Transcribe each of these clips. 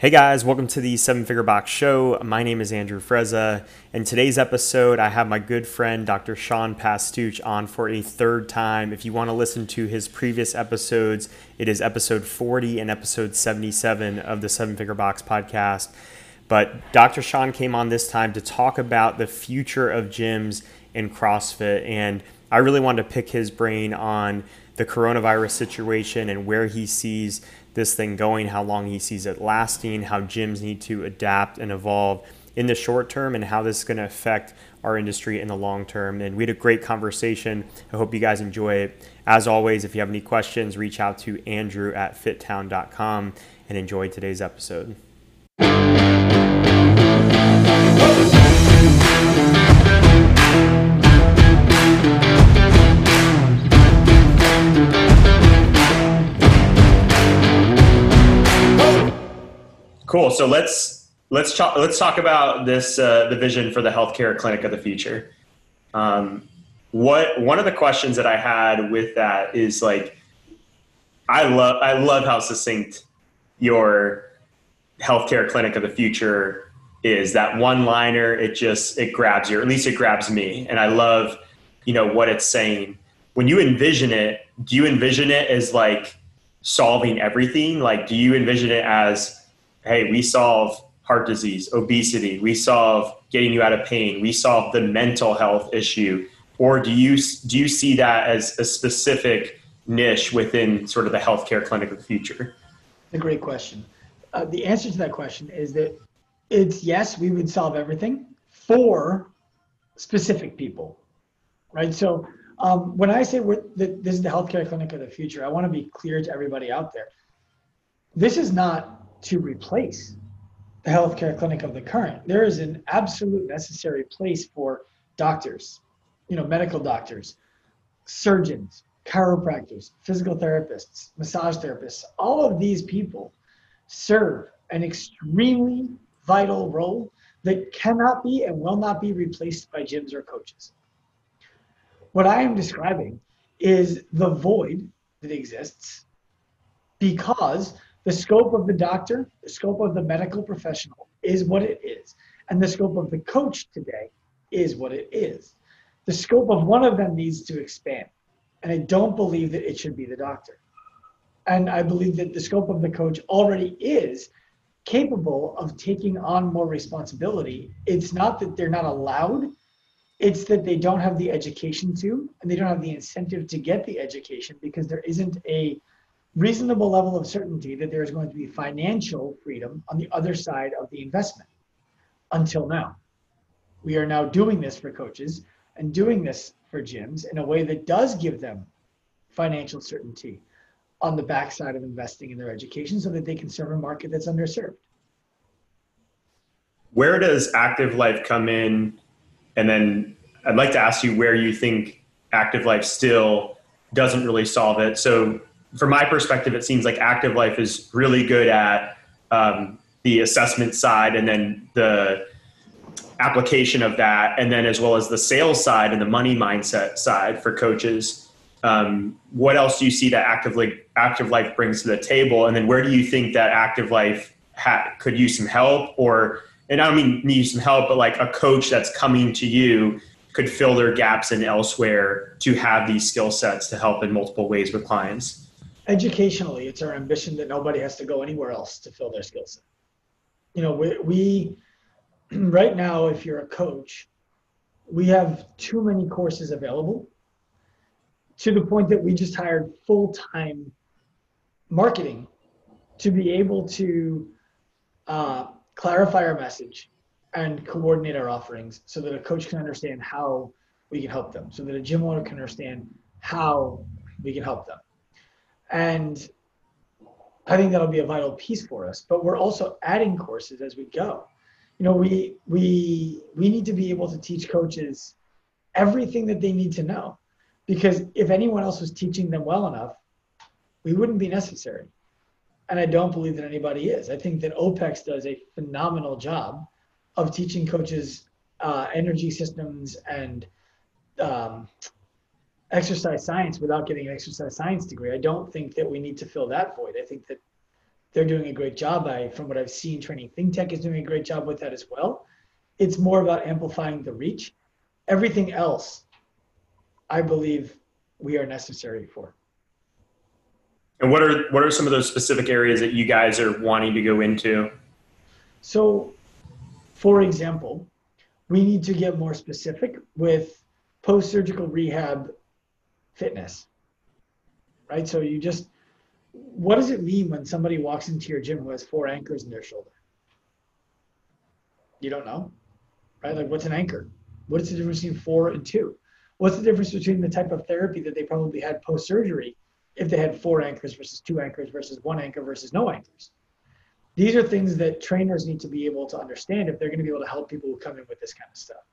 Hey guys, welcome to the Seven Figure Box Show. My name is Andrew Frezza. In today's episode, I have my good friend Dr. Sean Pastuch on for a third time. If you want to listen to his previous episodes, it is episode 40 and episode 77 of the Seven Figure Box podcast. But Dr. Sean came on this time to talk about the future of gyms and CrossFit. And I really wanted to pick his brain on the coronavirus situation and where he sees this thing going, how long he sees it lasting, how gyms need to adapt and evolve in the short term, and how this is going to affect our industry in the long term. And we had a great conversation. I hope you guys enjoy it. As always, if you have any questions, reach out to Andrew at fittown.com and enjoy today's episode. Cool. So let's let's talk let's talk about this uh, the vision for the healthcare clinic of the future. Um, what one of the questions that I had with that is like, I love I love how succinct your healthcare clinic of the future is. That one liner, it just it grabs you, or at least it grabs me, and I love you know what it's saying. When you envision it, do you envision it as like solving everything? Like, do you envision it as hey, we solve heart disease, obesity, we solve getting you out of pain, we solve the mental health issue, or do you do you see that as a specific niche within sort of the healthcare clinic of the future? A great question. Uh, the answer to that question is that it's yes, we would solve everything for specific people, right? So um, when I say we're, that this is the healthcare clinic of the future, I want to be clear to everybody out there. This is not to replace the healthcare clinic of the current. There is an absolute necessary place for doctors, you know, medical doctors, surgeons, chiropractors, physical therapists, massage therapists. All of these people serve an extremely vital role that cannot be and will not be replaced by gyms or coaches. What I am describing is the void that exists because the scope of the doctor, the scope of the medical professional is what it is. And the scope of the coach today is what it is. The scope of one of them needs to expand. And I don't believe that it should be the doctor. And I believe that the scope of the coach already is capable of taking on more responsibility. It's not that they're not allowed, it's that they don't have the education to, and they don't have the incentive to get the education because there isn't a reasonable level of certainty that there is going to be financial freedom on the other side of the investment until now. We are now doing this for coaches and doing this for gyms in a way that does give them financial certainty on the backside of investing in their education so that they can serve a market that's underserved. Where does active life come in? And then I'd like to ask you where you think active life still doesn't really solve it. So from my perspective, it seems like Active Life is really good at um, the assessment side and then the application of that, and then as well as the sales side and the money mindset side for coaches. Um, what else do you see that Active Life, Active Life brings to the table, and then where do you think that Active Life ha- could use some help, or and I don't mean need some help, but like a coach that's coming to you could fill their gaps in elsewhere to have these skill sets to help in multiple ways with clients educationally, it's our ambition that nobody has to go anywhere else to fill their skill set. You know, we, we right now, if you're a coach, we have too many courses available to the point that we just hired full time marketing to be able to uh, clarify our message and coordinate our offerings so that a coach can understand how we can help them, so that a gym owner can understand how we can help them. And I think that'll be a vital piece for us. But we're also adding courses as we go. You know, we we we need to be able to teach coaches everything that they need to know. Because if anyone else was teaching them well enough, we wouldn't be necessary. And I don't believe that anybody is. I think that OPEX does a phenomenal job of teaching coaches uh, energy systems and um, exercise science without getting an exercise science degree. I don't think that we need to fill that void. I think that they're doing a great job. I, from what I've seen, Training Think Tank is doing a great job with that as well. It's more about amplifying the reach. Everything else, I believe, we are necessary for. And what are what are some of those specific areas that you guys are wanting to go into? So, for example, we need to get more specific with post-surgical rehab fitness. Right? So you just what does it mean when somebody walks into your gym who has four anchors in their shoulder? You don't know. Right? Like what's an anchor? What is the difference between four and two? What's the difference between the type of therapy that they probably had post-surgery if they had four anchors versus two anchors versus one anchor versus no anchors? These are things that trainers need to be able to understand if they're going to be able to help people who come in with this kind of stuff.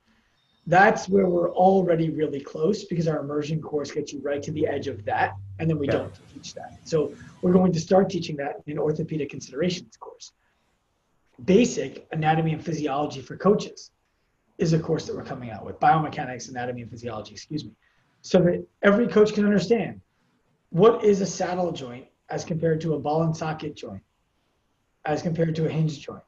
That's where we're already really close because our immersion course gets you right to the edge of that, and then we don't teach that. So we're going to start teaching that in orthopedic considerations course. Basic anatomy and physiology for coaches is a course that we're coming out with biomechanics, anatomy, and physiology, excuse me, so that every coach can understand what is a saddle joint as compared to a ball and socket joint, as compared to a hinge joint.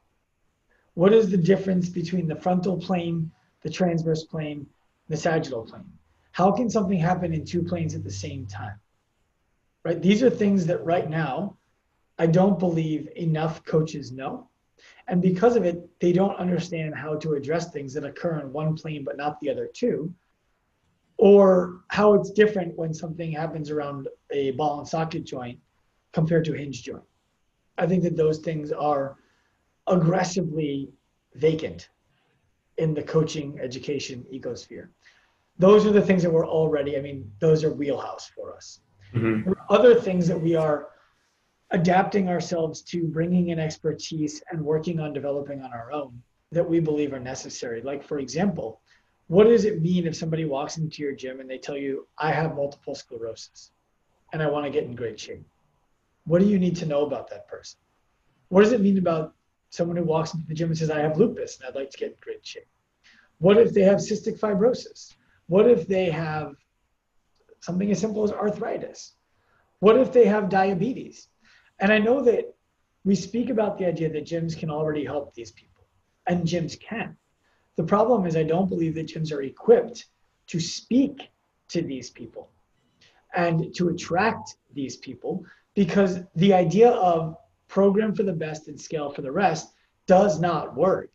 What is the difference between the frontal plane, the transverse plane, the sagittal plane? How can something happen in two planes at the same time? Right? These are things that right now I don't believe enough coaches know. And because of it, they don't understand how to address things that occur in one plane but not the other two, or how it's different when something happens around a ball and socket joint compared to a hinge joint. I think that those things are aggressively vacant in the coaching education ecosphere. Those are the things that we're already, I mean, those are wheelhouse for us. Mm-hmm. Other things that we are adapting ourselves to bringing in expertise and working on developing on our own that we believe are necessary. Like, for example, what does it mean if somebody walks into your gym and they tell you, I have multiple sclerosis and I want to get in great shape? What do you need to know about that person? What does it mean about someone who walks into the gym and says, I have lupus and I'd like to get in great shape? What if they have cystic fibrosis? What if they have something as simple as arthritis? What if they have diabetes? And I know that we speak about the idea that gyms can already help these people, and gyms can. The problem is, I don't believe that gyms are equipped to speak to these people and to attract these people because the idea of program for the best and scale for the rest does not work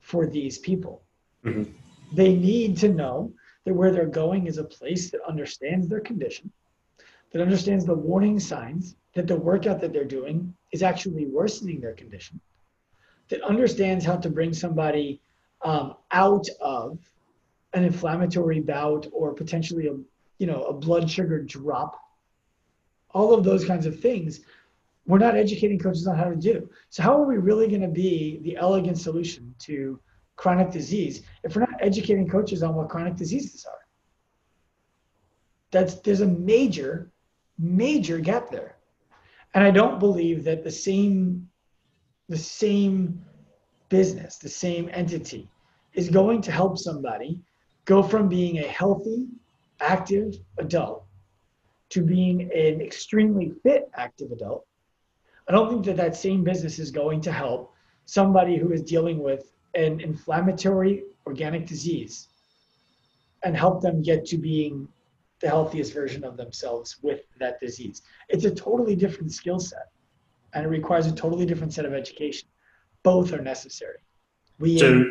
for these people. Mm-hmm. They need to know that where they're going is a place that understands their condition, that understands the warning signs, that the workout that they're doing is actually worsening their condition, that understands how to bring somebody um, out of an inflammatory bout or potentially a you know a blood sugar drop all of those kinds of things we're not educating coaches on how to do so how are we really going to be the elegant solution to chronic disease if we're not educating coaches on what chronic diseases are that's there's a major major gap there and I don't believe that the same the same business, the same entity is going to help somebody go from being a healthy, active adult to being an extremely fit active adult. I don't think that that same business is going to help somebody who is dealing with an inflammatory organic disease and help them get to being the healthiest version of themselves with that disease. It's a totally different skill set and it requires a totally different set of education. Both are necessary. We so,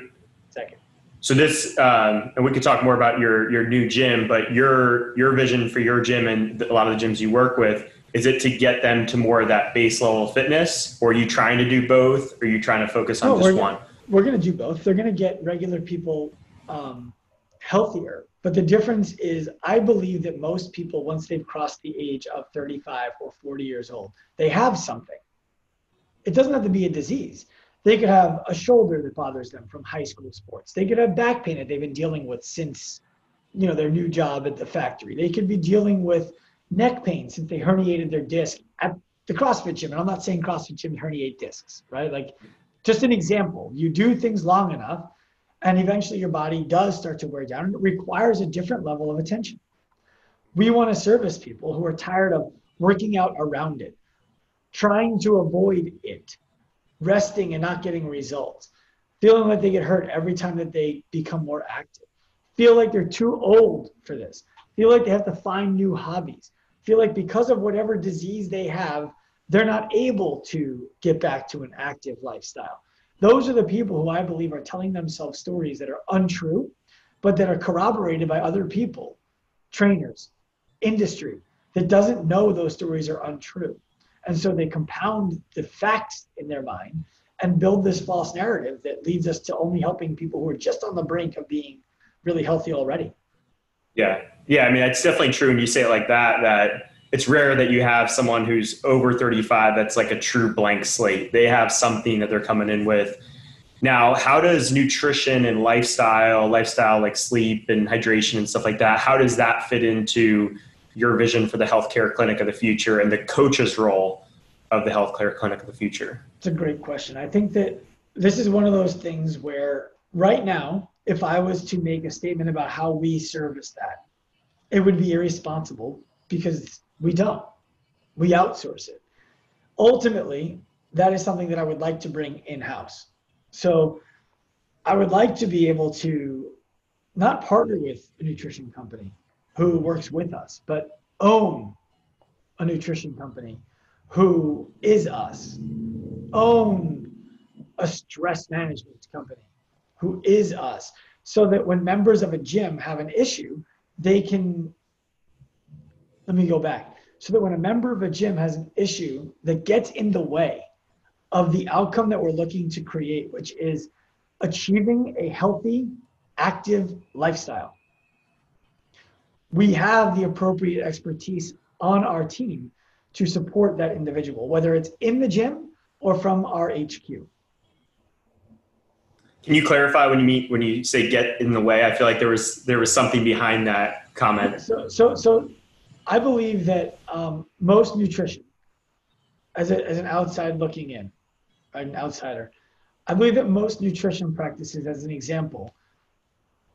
second. So this, um, and we could talk more about your your new gym, but your your vision for your gym and a lot of the gyms you work with is it to get them to more of that base level fitness, or are you trying to do both? Or are you trying to focus on oh, just one? We're going to do both. They're going to get regular people um, healthier but the difference is, I believe that most people, once they've crossed the age of 35 or 40 years old, they have something. It doesn't have to be a disease. They could have a shoulder that bothers them from high school sports. They could have back pain that they've been dealing with since, you know, their new job at the factory. They could be dealing with neck pain since they herniated their disc at the CrossFit gym. And I'm not saying CrossFit gym herniate discs, right? Like, just an example. You do things long enough and eventually your body does start to wear down and it requires a different level of attention. We want to service people who are tired of working out around it. trying to avoid it, resting and not getting results, feeling like they get hurt every time that they become more active, feel like they're too old for this, feel like they have to find new hobbies, feel like because of whatever disease they have, they're not able to get back to an active lifestyle. Those are the people who I believe are telling themselves stories that are untrue, but that are corroborated by other people, trainers, industry, that doesn't know those stories are untrue. And so they compound the facts in their mind and build this false narrative that leads us to only helping people who are just on the brink of being really healthy already. Yeah. Yeah. I mean, it's definitely true when you say it like that, that it's rare that you have someone who's over 35 that's like a true blank slate. They have something that they're coming in with. Now, how does nutrition and lifestyle, lifestyle like sleep and hydration and stuff like that, how does that fit into your vision for the healthcare clinic of the future and the coach's role of the healthcare clinic of the future? It's a great question. I think that this is one of those things where right now, if I was to make a statement about how we service that, it would be irresponsible because we don't. We outsource it. Ultimately, that is something that I would like to bring in house. So I would like to be able to not partner with a nutrition company who works with us, but own a nutrition company who is us, own a stress management company who is us, so that when members of a gym have an issue, they can. Let me go back. So that when a member of a gym has an issue that gets in the way of the outcome that we're looking to create, which is achieving a healthy, active lifestyle. We have the appropriate expertise on our team to support that individual, whether it's in the gym or from our HQ. Can you clarify when you meet when you say get in the way? I feel like there was there was something behind that comment. So so so I believe that um, most nutrition, as, a, as an outside looking in, an outsider. I believe that most nutrition practices, as an example,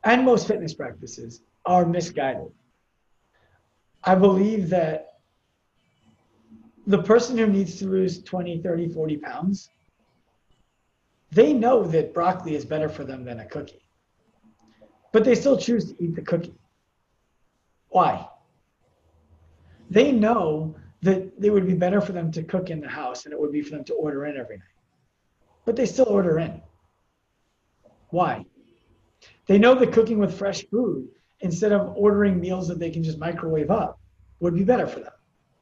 and most fitness practices are misguided. I believe that the person who needs to lose 20, 30, 40 pounds, they know that broccoli is better for them than a cookie. But they still choose to eat the cookie. Why? They know that it would be better for them to cook in the house and it would be for them to order in every night but they still order in. Why? They know that cooking with fresh food instead of ordering meals that they can just microwave up would be better for them.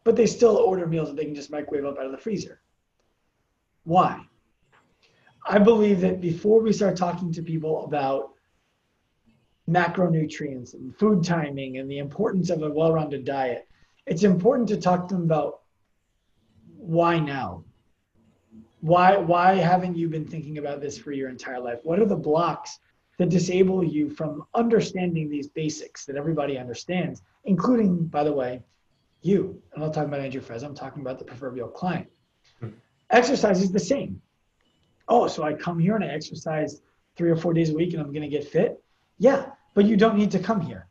But they still order meals that they can just microwave up out of the freezer. Why? I believe that before we start talking to people about macronutrients and food timing and the importance of a well rounded diet, it's important to talk to them about why now? why why haven't you been thinking about this for your entire life? What are the blocks that disable you from understanding these basics that everybody understands including by the way you? I'm not talking about andrew frez i'm talking about the proverbial client. Mm-hmm. exercise is the same oh so i come here and i exercise three or four days a week and i'm going to get fit? Yeah but you don't need to come here.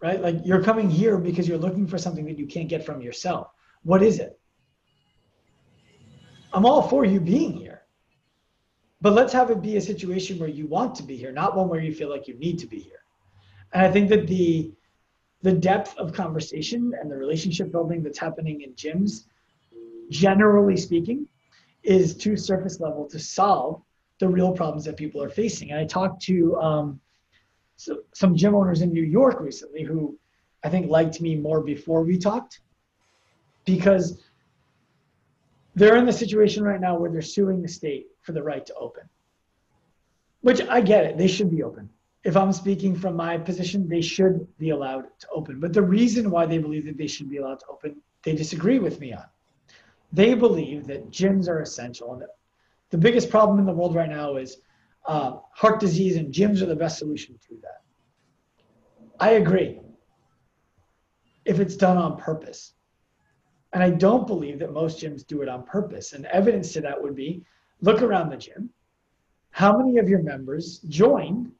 Right? Like you're coming here because you're looking for something that you can't get from yourself. What is it? I'm all for you being here. But let's have it be a situation where you want to be here, not one where you feel like you need to be here. And I think that the the depth of conversation and the relationship building that's happening in gyms, generally speaking, is too surface level to solve the real problems that people are facing. And I talked to um, so, some gym owners in New York recently who I think liked me more before we talked because they're in the situation right now where they're suing the state for the right to open. Which I get it, they should be open. If I'm speaking from my position, they should be allowed to open. But the reason why they believe that they should be allowed to open, they disagree with me on. They believe that gyms are essential. And the biggest problem in the world right now is uh, heart disease, and gyms are the best solution to that. I agree. If it's done on purpose. And I don't believe that most gyms do it on purpose. And evidence to that would be look around the gym. How many of your members join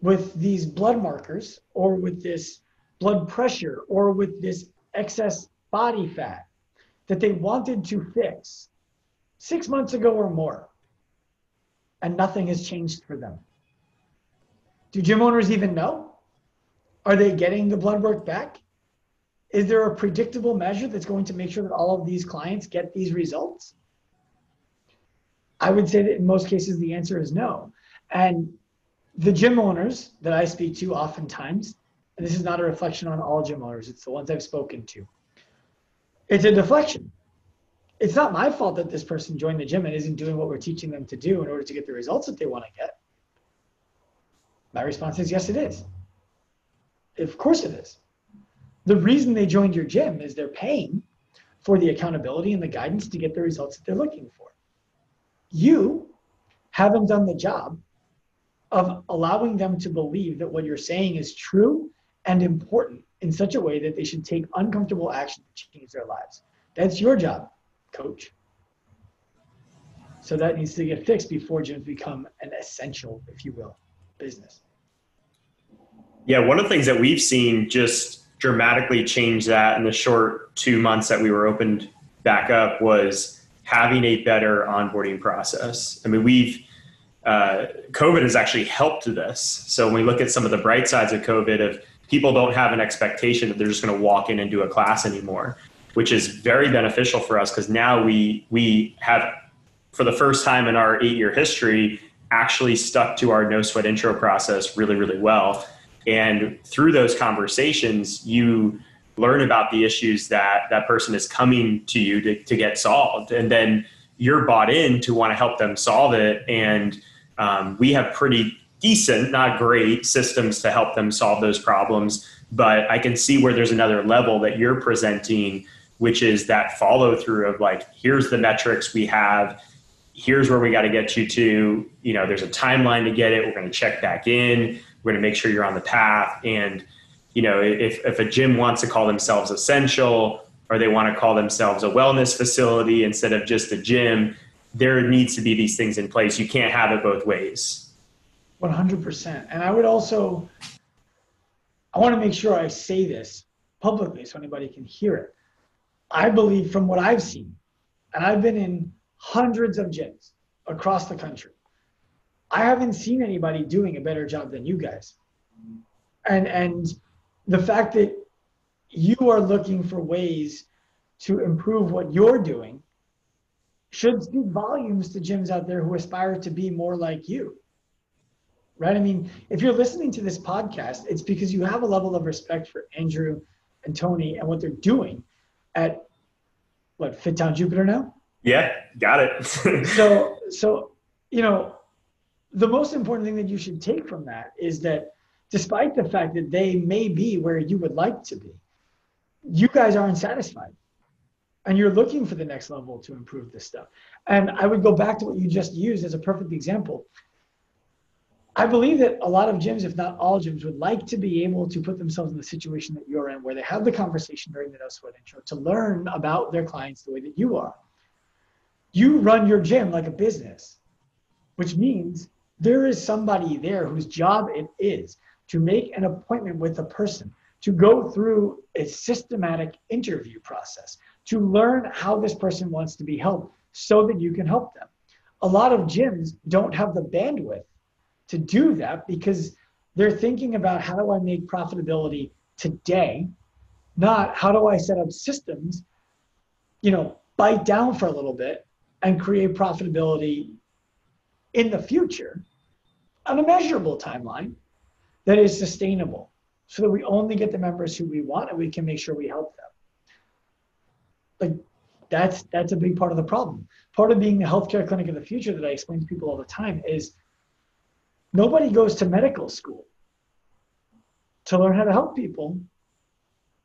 with these blood markers or with this blood pressure or with this excess body fat? That they wanted to fix six months ago or more, and nothing has changed for them. Do gym owners even know? Are they getting the blood work back? Is there a predictable measure that's going to make sure that all of these clients get these results? I would say that in most cases, the answer is no. And the gym owners that I speak to oftentimes, and this is not a reflection on all gym owners, it's the ones I've spoken to, it's a deflection. It's not my fault that this person joined the gym and isn't doing what we're teaching them to do in order to get the results that they want to get. My response is yes, it is. Of course it is. The reason they joined your gym is they're paying for the accountability and the guidance to get the results that they're looking for. You haven't done the job of allowing them to believe that what you're saying is true and important in such a way that they should take uncomfortable action to change their lives. That's your job, coach. So that needs to get fixed before gyms become an essential, if you will, business. Yeah, one of the things that we've seen just dramatically change that in the short two months that we were opened back up was having a better onboarding process. I mean, we've uh, COVID has actually helped this. So when we look at some of the bright sides of COVID, of people don't have an expectation that they're just going to walk in and do a class anymore, which is very beneficial for us because now we we have, for the first time in our eight year history, actually stuck to our no sweat intro process really really well. And through those conversations, you learn about the issues that that person is coming to you to, to get solved, and then you're bought in to want to help them solve it and um, we have pretty decent, not great systems to help them solve those problems. But I can see where there's another level that you're presenting, which is that follow through of like, here's the metrics we have, here's where we got to get you to. You know, there's a timeline to get it. We're going to check back in. We're going to make sure you're on the path. And, you know, if, if a gym wants to call themselves essential or they want to call themselves a wellness facility instead of just a gym, there needs to be these things in place. You can't have it both ways. 100%. And I would also, I want to make sure I say this publicly so anybody can hear it. I believe from what I've seen, and I've been in hundreds of gyms across the country, I haven't seen anybody doing a better job than you guys. And and the fact that you are looking for ways to improve what you're doing should speak volumes to gyms out there who aspire to be more like you. Right? I mean, if you're listening to this podcast, it's because you have a level of respect for Andrew and Tony and what they're doing at what FitTown Jupiter now? Yeah, got it. so so you know, the most important thing that you should take from that is that despite the fact that they may be where you would like to be, you guys aren't satisfied and you're looking for the next level to improve this stuff. And I would go back to what you just used as a perfect example. I believe that a lot of gyms, if not all gyms, would like to be able to put themselves in the situation that you're in, where they have the conversation during the no sweat intro to learn about their clients the way that you are. You run your gym like a business, which means there is somebody there whose job it is to make an appointment with a person, to go through a systematic interview process, to learn how this person wants to be helped so that you can help them. A lot of gyms don't have the bandwidth to do that because they're thinking about how do I make profitability today, not how do I set up systems, you know, bite down for a little bit and create profitability in the future on a measurable timeline that is sustainable so that we only get the members who we want and we can make sure we help them like that's that's a big part of the problem. Part of being the healthcare clinic of the future that I explain to people all the time is nobody goes to medical school to learn how to help people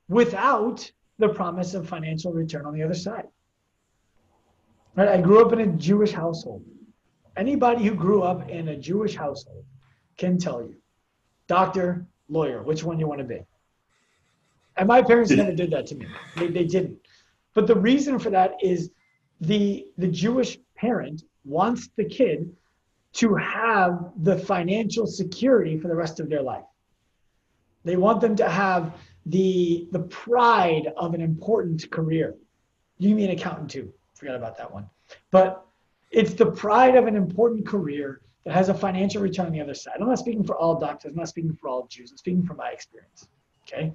without the promise of financial return on the other side. Right? I grew up in a Jewish household. Anybody who grew up in a Jewish household can tell you, doctor, lawyer, which one you want to be. And my parents never did that to me. They, they didn't. But the reason for that is the the Jewish parent wants the kid to have the financial security for the rest of their life. They want them to have the the pride of an important career. You can be an accountant too. Forget about that one. But it's the pride of an important career that has a financial return on the other side. I'm not speaking for all doctors. I'm not speaking for all Jews. I'm speaking from my experience. Okay.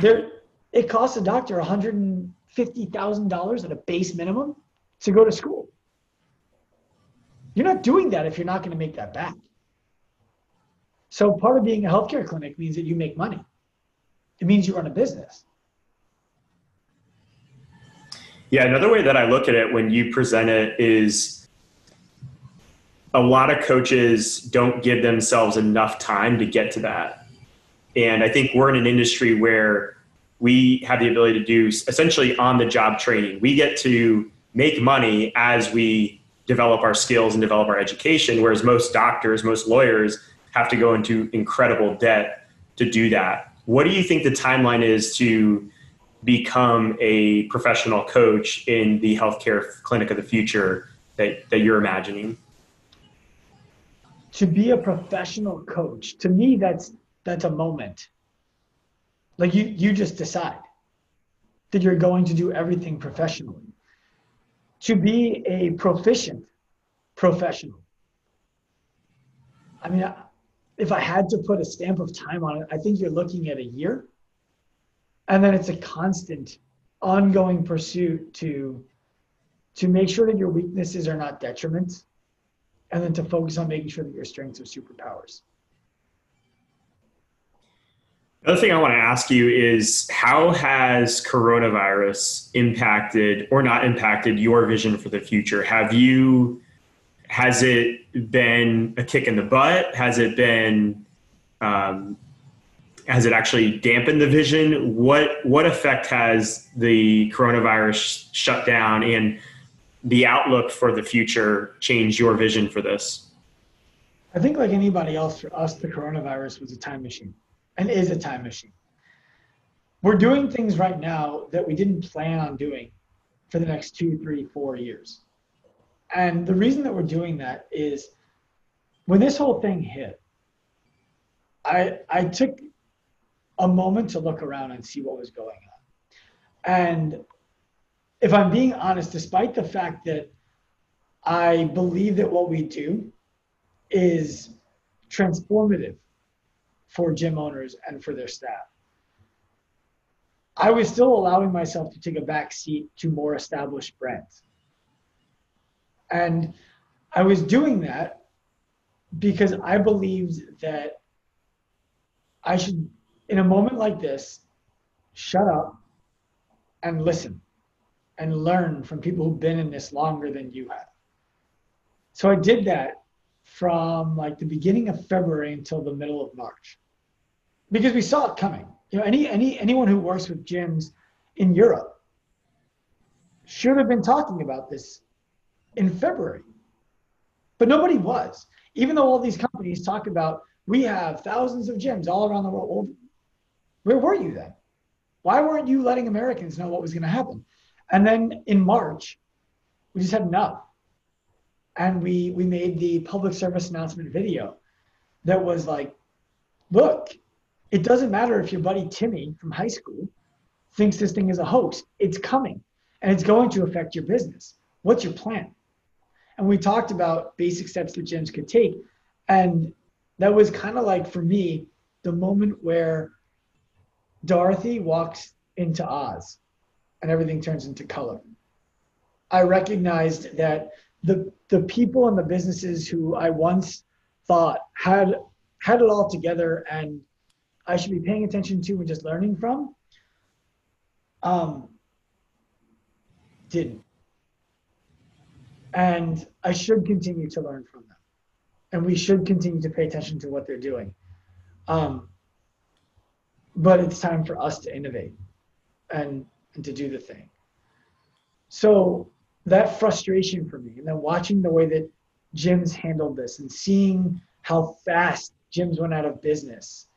There, it costs a doctor $150,000 at a base minimum to go to school. You're not doing that if you're not going to make that back. So part of being a healthcare clinic means that you make money. It means you run a business. Yeah, another way that I look at it when you present it is a lot of coaches don't give themselves enough time to get to that. And I think we're in an industry where we have the ability to do essentially on the job training. We get to make money as we develop our skills and develop our education, whereas most doctors, most lawyers have to go into incredible debt to do that. What do you think the timeline is to become a professional coach in the healthcare clinic of the future that, that you're imagining? To be a professional coach, to me, that's that's a moment. Like you, you just decide that you're going to do everything professionally. To be a proficient professional. I mean, if I had to put a stamp of time on it, I think you're looking at a year and then it's a constant ongoing pursuit to to make sure that your weaknesses are not detriments and then to focus on making sure that your strengths are superpowers Another thing I want to ask you is how has coronavirus impacted or not impacted your vision for the future? Have you has it been a kick in the butt? Has it been um, has it actually dampened the vision? What what effect has the coronavirus shutdown and the outlook for the future changed your vision for this? I think like anybody else, for us, the coronavirus was a time machine and is a time machine. We're doing things right now that we didn't plan on doing for the next two, three, four years. And the reason that we're doing that is when this whole thing hit, I I took a moment to look around and see what was going on. And if I'm being honest, despite the fact that I believe that what we do is transformative for gym owners and for their staff, I was still allowing myself to take a back seat to more established brands. And I was doing that because I believed that I should in a moment like this, shut up and listen and learn from people who've been in this longer than you have. So I did that from like the beginning of February until the middle of March because we saw it coming. You know, any any anyone who works with gyms in Europe should have been talking about this in February. But nobody was. Even though all these companies talk about we have thousands of gyms all around the world. Well, where were you then? Why weren't you letting Americans know what was going to happen? And then in March, we just had enough. And we, we made the public service announcement video that was like, look, it doesn't matter if your buddy Timmy from high school thinks this thing is a hoax. It's coming and it's going to affect your business. What's your plan? And we talked about basic steps that gyms could take. And that was kind of like, for me, the moment where Dorothy walks into Oz and everything turns into color. I recognized that the the people and the businesses who I once thought had had it all together and I should be paying attention to and just learning from um, didn't. And I should continue to learn from them. And we should continue to pay attention to what they're doing. Um, but it's time for us to innovate and, and to do the thing. So that frustration for me, and then watching the way that gyms handled this and seeing how fast gyms went out of business.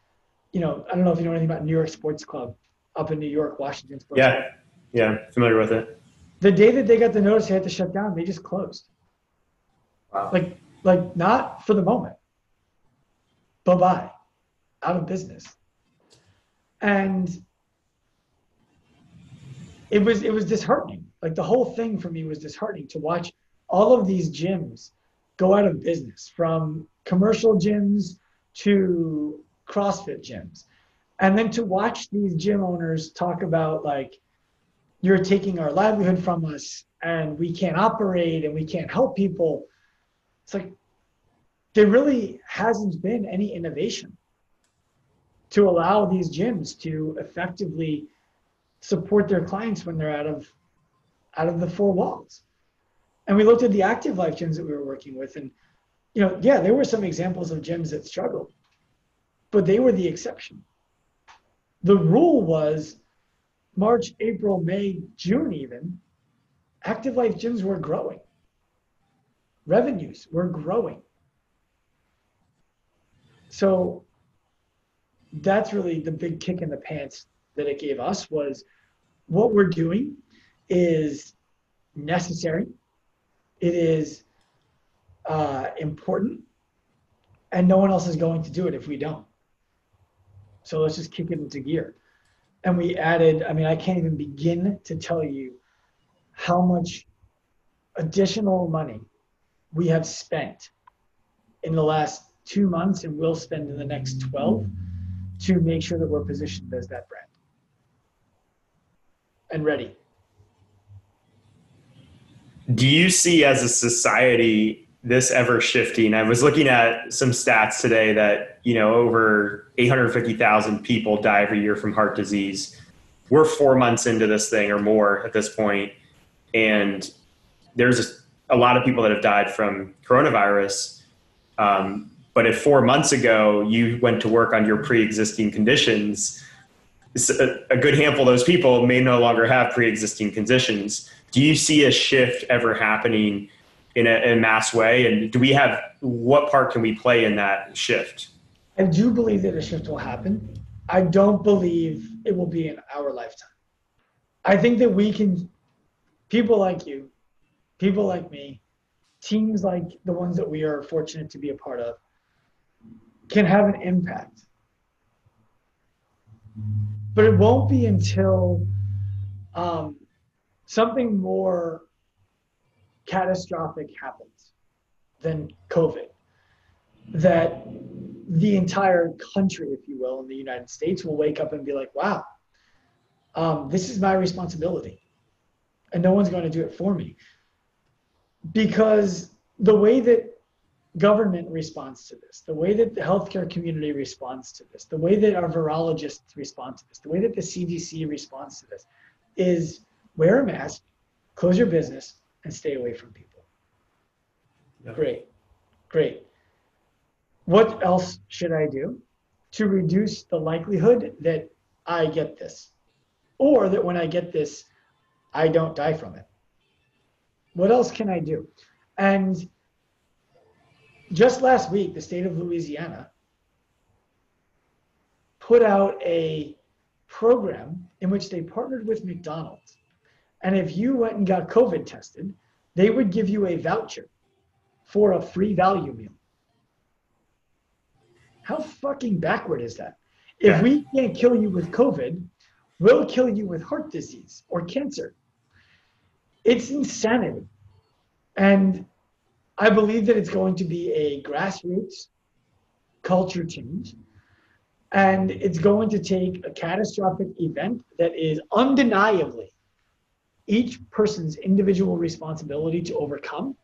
You know, I don't know if you know anything about New York Sports Club up in New York, Washington Sports Yeah, Club. yeah, familiar with it. The day that they got the notice they had to shut down, they just closed. Wow. Like, like not for the moment. Bye bye, out of business. And it was it was disheartening. Like the whole thing for me was disheartening to watch all of these gyms go out of business from commercial gyms to CrossFit gyms. And then to watch these gym owners talk about like you're taking our livelihood from us and we can't operate and we can't help people. It's like there really hasn't been any innovation to allow these gyms to effectively support their clients when they're out of out of the four walls. And we looked at the active life gyms that we were working with and you know, yeah, there were some examples of gyms that struggled, but they were the exception. The rule was March, April, May, June, even, active life gyms were growing. Revenues were growing. So that's really the big kick in the pants that it gave us was what we're doing is necessary. It is uh, important, and no one else is going to do it if we don't. So let's just kick it into gear. And we added, I mean, I can't even begin to tell you how much additional money we have spent in the last two months and will spend in the next 12 to make sure that we're positioned as that brand and ready. Do you see as a society this ever shifting. I was looking at some stats today that, you know, over 850,000 people die every year from heart disease. We're four months into this thing or more at this point, And there's a lot of people that have died from coronavirus. Um, but if four months ago you went to work on your pre existing conditions, a, good handful of those people may no longer have pre existing conditions. Do you see a shift ever happening? in a, in mass way? And do we have what part can we play in that shift? I do believe that a shift will happen. I don't believe it will be in our lifetime. I think that we can, people like you, people like me, teams like the ones that we are fortunate to be a part of, can have an impact. But it won't be until um, something more catastrophic happens than COVID, that the entire country, if you will, in the United States will wake up and be like, wow, um, this is my responsibility. And no one's going to do it for me. Because the way that government responds to this, the way that the healthcare community responds to this, the way that our virologists respond to this, the way that the CDC responds to this is wear a mask, close your business, and stay away from people. Great, great. What else should I do to reduce the likelihood that I get this? Or that when I get this, I don't die from it? What else can I do? And just last week, the state of Louisiana put out a program in which they partnered with McDonald's and if you went and got COVID tested, they would give you a voucher for a free value meal. How fucking backward is that? If we can't kill you with COVID, we'll kill you with heart disease or cancer. It's insanity. And I believe that it's going to be a grassroots culture change. And it's going to take a catastrophic event that is undeniably each person's individual responsibility to overcome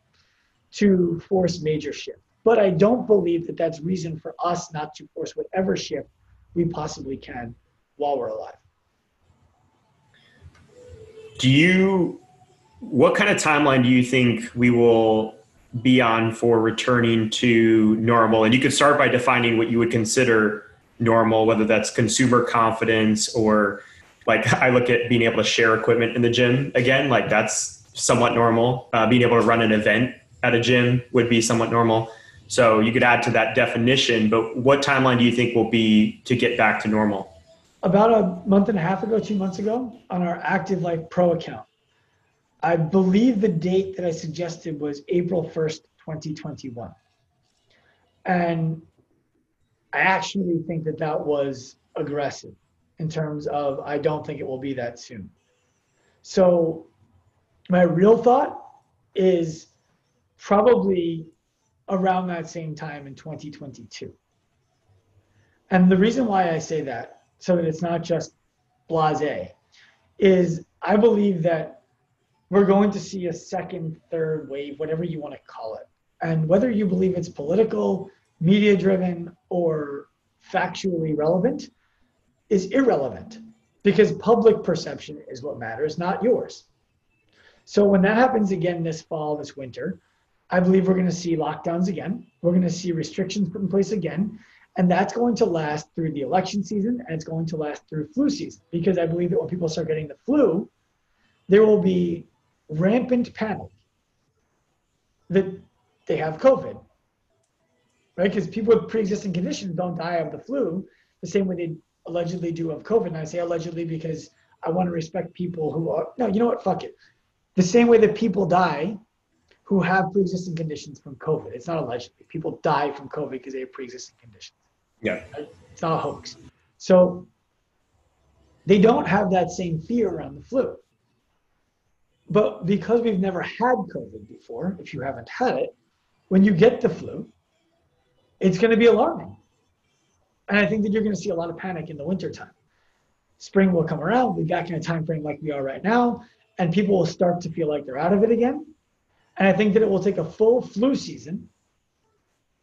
to force major shift. But I don't believe that that's reason for us not to force whatever shift we possibly can while we're alive. Do you, what kind of timeline do you think we will be on for returning to normal? And you could start by defining what you would consider normal, whether that's consumer confidence or like I look at being able to share equipment in the gym again, like that's somewhat normal. Uh, being able to run an event at a gym would be somewhat normal. So you could add to that definition, but what timeline do you think will be to get back to normal? About a month and a half ago, two months ago, on our Active Life Pro account. I believe the date that I suggested was April 1st, 2021. And I actually think that that was aggressive in terms of I don't think it will be that soon. So my real thought is probably around that same time in 2022. And the reason why I say that, so that it's not just blase, is I believe that we're going to see a second, third wave, whatever you want to call it. And whether you believe it's political, media driven, or factually relevant is irrelevant because public perception is what matters, not yours. So when that happens again this fall, this winter, I believe we're going to see lockdowns again. We're going to see restrictions put in place again. And that's going to last through the election season and it's going to last through flu season because I believe that when people start getting the flu, there will be rampant panic that they have COVID, right? Because people with pre-existing conditions don't die of the flu the same way they allegedly do of COVID. And I say allegedly because I want to respect people who are no, you know what? Fuck it. The same way that people die who have pre-existing conditions from COVID. It's not allegedly. People die from COVID because they have pre-existing conditions. Yeah. It's not a hoax. So they don't have that same fear around the flu. But because we've never had COVID before, if you haven't had it, when you get the flu, it's going to be alarming. And I think that you're going to see a lot of panic in the wintertime. Spring will come around, we'll be back in a time frame like we are right now, and people will start to feel like they're out of it again. And I think that it will take a full flu season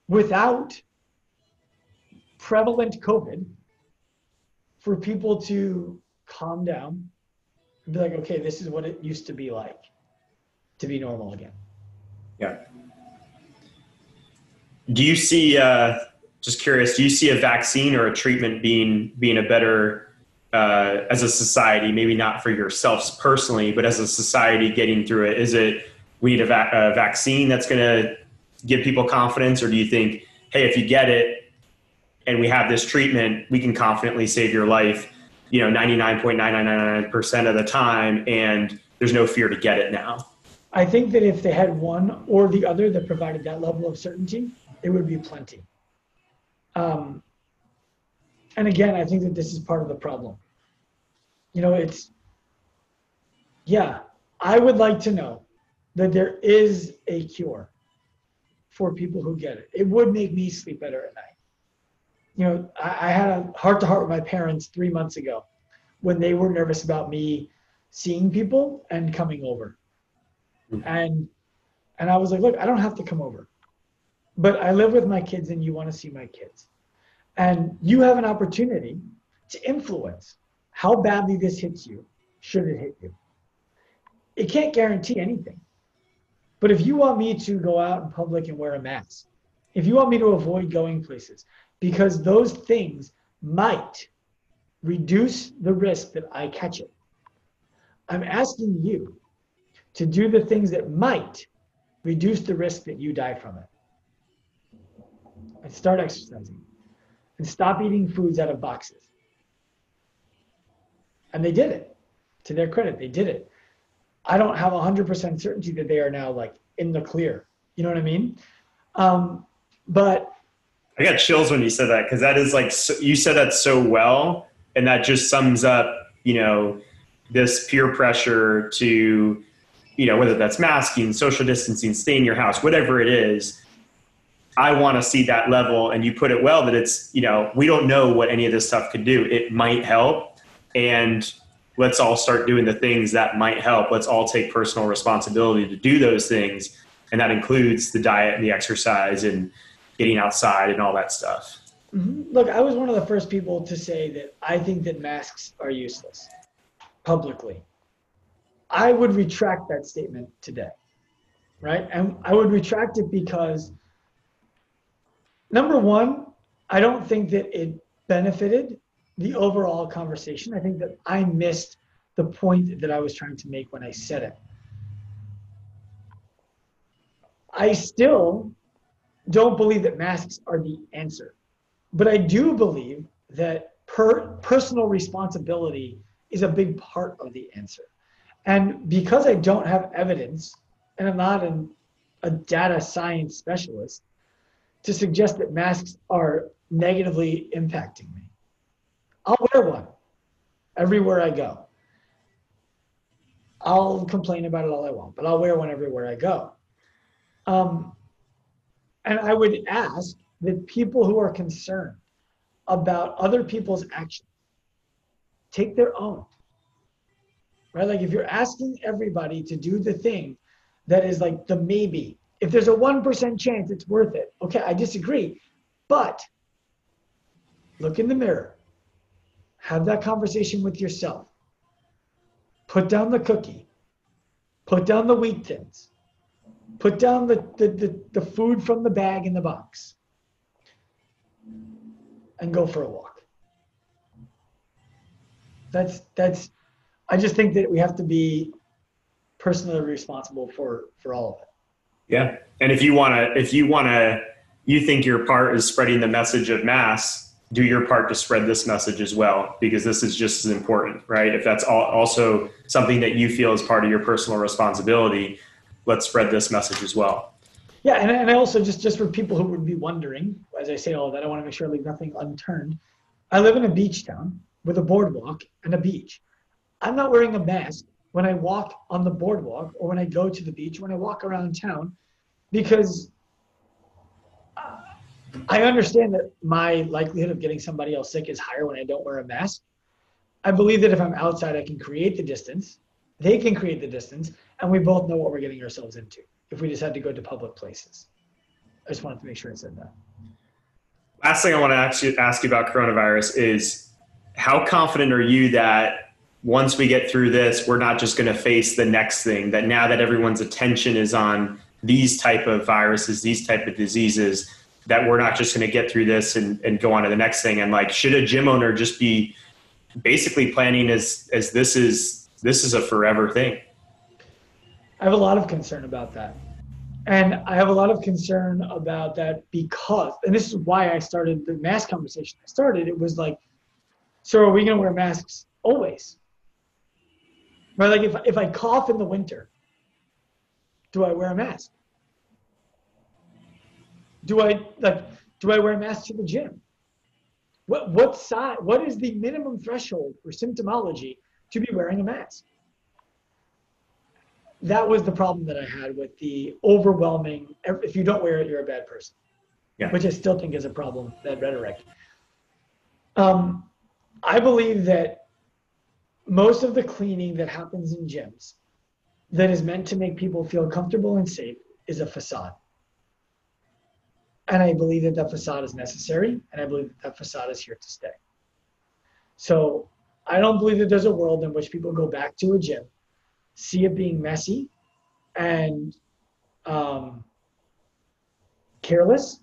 without prevalent COVID for people to calm down and be like, okay, this is what it used to be like to be normal again. Yeah. Do you see, uh, just curious, do you see a vaccine or a treatment being being a better uh, as a society, maybe not for yourselves personally, but as a society getting through it? Is it we need a, va- a vaccine that's going to give people confidence, or do you think, hey, if you get it and we have this treatment, we can confidently save your life, you know, 99.999% of the time, and there's no fear to get it now? I think that if they had one or the other that provided that level of certainty, it would be plenty. Um, and again, I think that this is part of the problem. You know, it's, yeah, I would like to know that there is a cure for people who get it. It would make me sleep better at night. You know, I, I had a heart to heart with my parents three months ago when they were nervous about me seeing people and coming over. Mm-hmm. And and I was like, look, I don't have to come over. But I live with my kids and you want to see my kids. And you have an opportunity to influence how badly this hits you, should it hit you. It can't guarantee anything. But if you want me to go out in public and wear a mask, if you want me to avoid going places, because those things might reduce the risk that I catch it, I'm asking you to do the things that might reduce the risk that you die from it. And start exercising and stop eating foods out of boxes. And they did it. To their credit, they did it. I don't have 100% certainty that they are now like in the clear. You know what I mean? Um, but I got chills when you said that because that is like so, you said that so well, and that just sums up, you know, this peer pressure to, you know, whether that's masking, social distancing, stay in your house, whatever it is. I want to see that level, and you put it well that it's, you know, we don't know what any of this stuff could do. It might help, and let's all start doing the things that might help. Let's all take personal responsibility to do those things. And that includes the diet and the exercise and getting outside and all that stuff. Mm-hmm. Look, I was one of the first people to say that I think that masks are useless publicly. I would retract that statement today, right? And I would retract it because, number one, I don't think that it benefited the overall conversation. I think that I missed the point that I was trying to make when I said it. I still don't believe that masks are the answer, but I do believe that per, personal responsibility is a big part of the answer. And because I don't have evidence, and I'm not an, a data science specialist, to suggest that masks are negatively impacting me. I'll wear one everywhere I go. I'll complain about it all I want, but I'll wear one everywhere I go. Um, and I would ask that people who are concerned about other people's actions take their own. Right? Like if you're asking everybody to do the thing that is like the maybe, if there's a 1% chance it's worth it, okay, I disagree. But look in the mirror, have that conversation with yourself. Put down the cookie, put down the wheat thins, put down the, the, the, the food from the bag in the box, and go for a walk. That's that's I just think that we have to be personally responsible for for all of it. Yeah. And if you want to if you want to you think your part is spreading the message of mass, do your part to spread this message as well because this is just as important, right? If that's also something that you feel is part of your personal responsibility, let's spread this message as well. Yeah, and, and I also just just for people who would be wondering, as I say all that, I want to make sure I leave nothing unturned. I live in a beach town with a boardwalk and a beach. I'm not wearing a mask when I walk on the boardwalk or when I go to the beach, when I walk around town, because I understand that my likelihood of getting somebody else sick is higher when I don't wear a mask. I believe that if I'm outside, I can create the distance. They can create the distance, and we both know what we're getting ourselves into if we decide to go to public places. I just wanted to make sure I said that. Last thing I want to actually ask you about coronavirus is how confident are you that once we get through this, we're not just going to face the next thing, that now that everyone's attention is on these type of viruses, these type of diseases, that we're not just going to get through this and, and go on to the next thing. And like, should a gym owner just be basically planning as, as this is, this is a forever thing? I have a lot of concern about that. And I have a lot of concern about that because, and this is why I started the mask conversation. I started, it was like, so are we going to wear masks always? Right? Like if, if I cough in the winter, do I wear a mask? Do I like do I wear a mask to the gym? What what size what is the minimum threshold for symptomology to be wearing a mask? That was the problem that I had with the overwhelming if you don't wear it, you're a bad person. Yeah. Which I still think is a problem, that rhetoric. Um, I believe that most of the cleaning that happens in gyms that is meant to make people feel comfortable and safe is a facade. And I believe that that facade is necessary, and I believe that that facade is here to stay. So I don't believe that there's a world in which people go back to a gym, see it being messy and um, careless,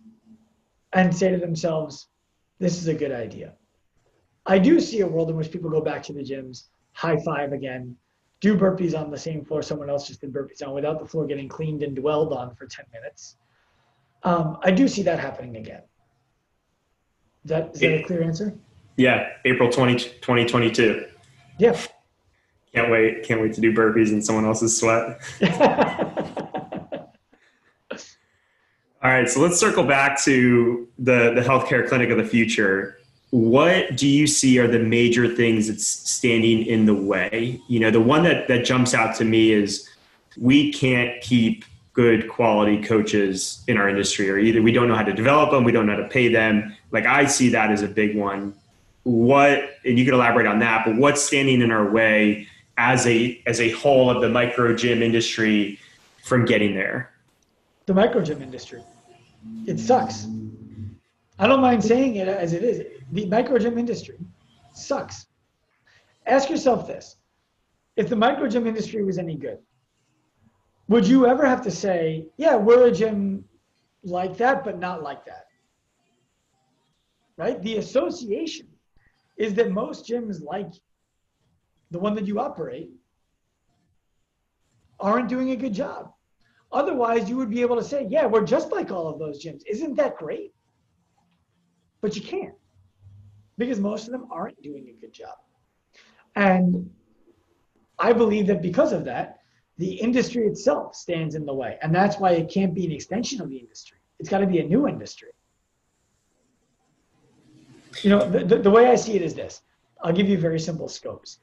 and say to themselves, this is a good idea. I do see a world in which people go back to the gyms, high five again, do burpees on the same floor someone else just did burpees on without the floor getting cleaned and dwelled on for 10 minutes um, I do see that happening again. Is that, is that a clear answer? Yeah, April 20, 2022. Yeah. Can't wait. Can't wait to do burpees in someone else's sweat. All right, so let's circle back to the, the healthcare clinic of the future. What do you see are the major things that's standing in the way? You know, the one that, that jumps out to me is we can't keep good quality coaches in our industry or either we don't know how to develop them we don't know how to pay them. Like i see that as a big one. What and you can elaborate on that but what's standing in our way as a as a whole of the micro gym industry from getting there? The micro gym industry. It sucks. I don't mind saying it as it is the micro gym industry sucks ask yourself this if the micro gym industry was any good would you ever have to say, yeah, we're a gym like that, but not like that? Right? The association is that most gyms like the one that you operate aren't doing a good job. Otherwise, you would be able to say, yeah, we're just like all of those gyms. Isn't that great? But you can't because most of them aren't doing a good job. And I believe that because of that, the industry itself stands in the way. And that's why it can't be an extension of the industry. It's got to be a new industry. You know, the, the, the way I see it is this I'll give you very simple scopes.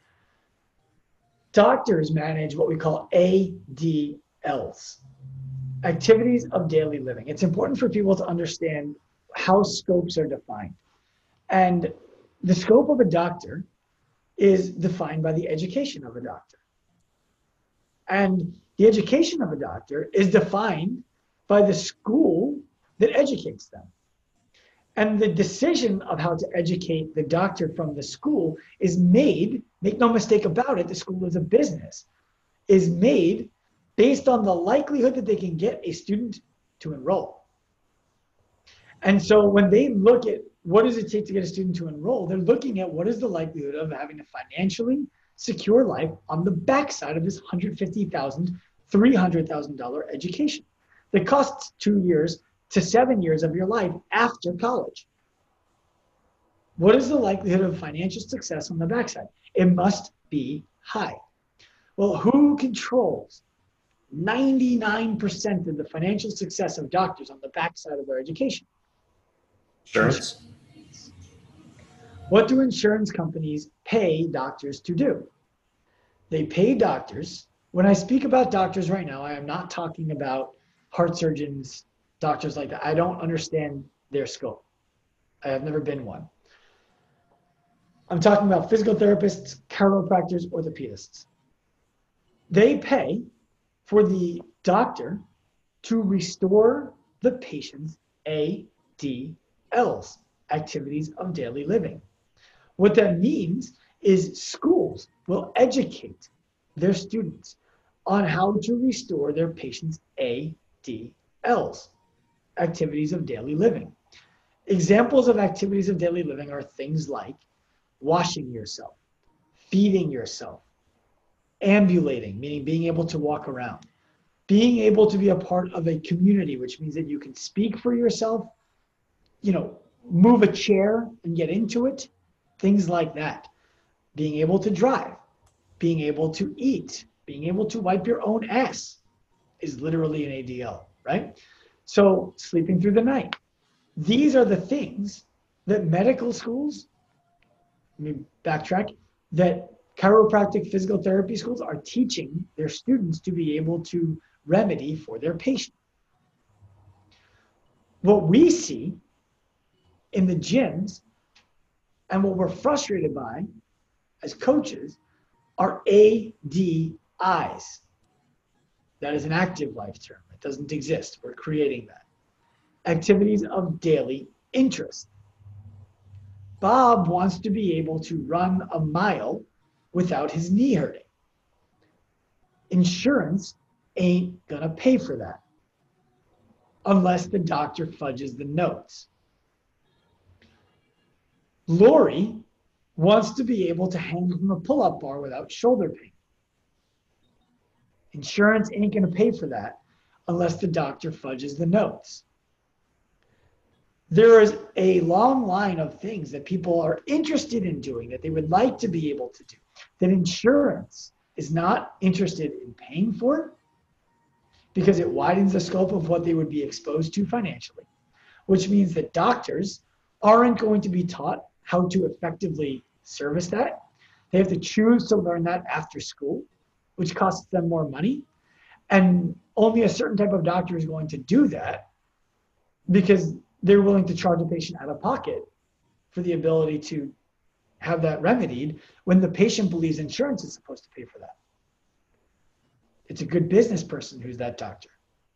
Doctors manage what we call ADLs, activities of daily living. It's important for people to understand how scopes are defined. And the scope of a doctor is defined by the education of a doctor. And the education of a doctor is defined by the school that educates them. And the decision of how to educate the doctor from the school is made, make no mistake about it, the school is a business, is made based on the likelihood that they can get a student to enroll. And so when they look at what does it take to get a student to enroll, they're looking at what is the likelihood of having a financially secure life on the backside of this $150,000, $300,000 education that costs two years to seven years of your life after college. What is the likelihood of financial success on the backside? It must be high. Well, who controls 99% of the financial success of doctors on the backside of their education? Insurance. What do insurance companies pay doctors to do? They pay doctors. When I speak about doctors right now, I am not talking about heart surgeons, doctors like that. I don't understand their scope. I have never been one. I'm talking about physical therapists, chiropractors, orthopedists. They pay for the doctor to restore the patient's ADLs, activities of daily living. What that means is schools will educate their students on how to restore their patients' ADLs, activities of daily living. Examples of activities of daily living are things like washing yourself, feeding yourself, ambulating, meaning being able to walk around, being able to be a part of a community, which means that you can speak for yourself, you know, move a chair and get into it, things like that. Being able to drive, being able to eat, being able to wipe your own ass is literally an ADL, right? So sleeping through the night. These are the things that medical schools, let me backtrack, that chiropractic physical therapy schools are teaching their students to be able to remedy for their patient. What we see in the gyms and what we're frustrated by as coaches are ADIs. That is an active life term. It doesn't exist. We're creating that. Activities of daily interest. Bob wants to be able to run a mile without his knee hurting. Insurance ain't gonna pay for that unless the doctor fudges the notes. Lori wants to be able to hang from a pull up bar without shoulder pain. Insurance ain't going to pay for that unless the doctor fudges the notes. There is a long line of things that people are interested in doing that they would like to be able to do that insurance is not interested in paying for because it widens the scope of what they would be exposed to financially, which means that doctors aren't going to be taught how to effectively service that. They have to choose to learn that after school, which costs them more money. And only a certain type of doctor is going to do that because they're willing to charge a patient out of pocket for the ability to have that remedied when the patient believes insurance is supposed to pay for that. It's a good business person who's that doctor.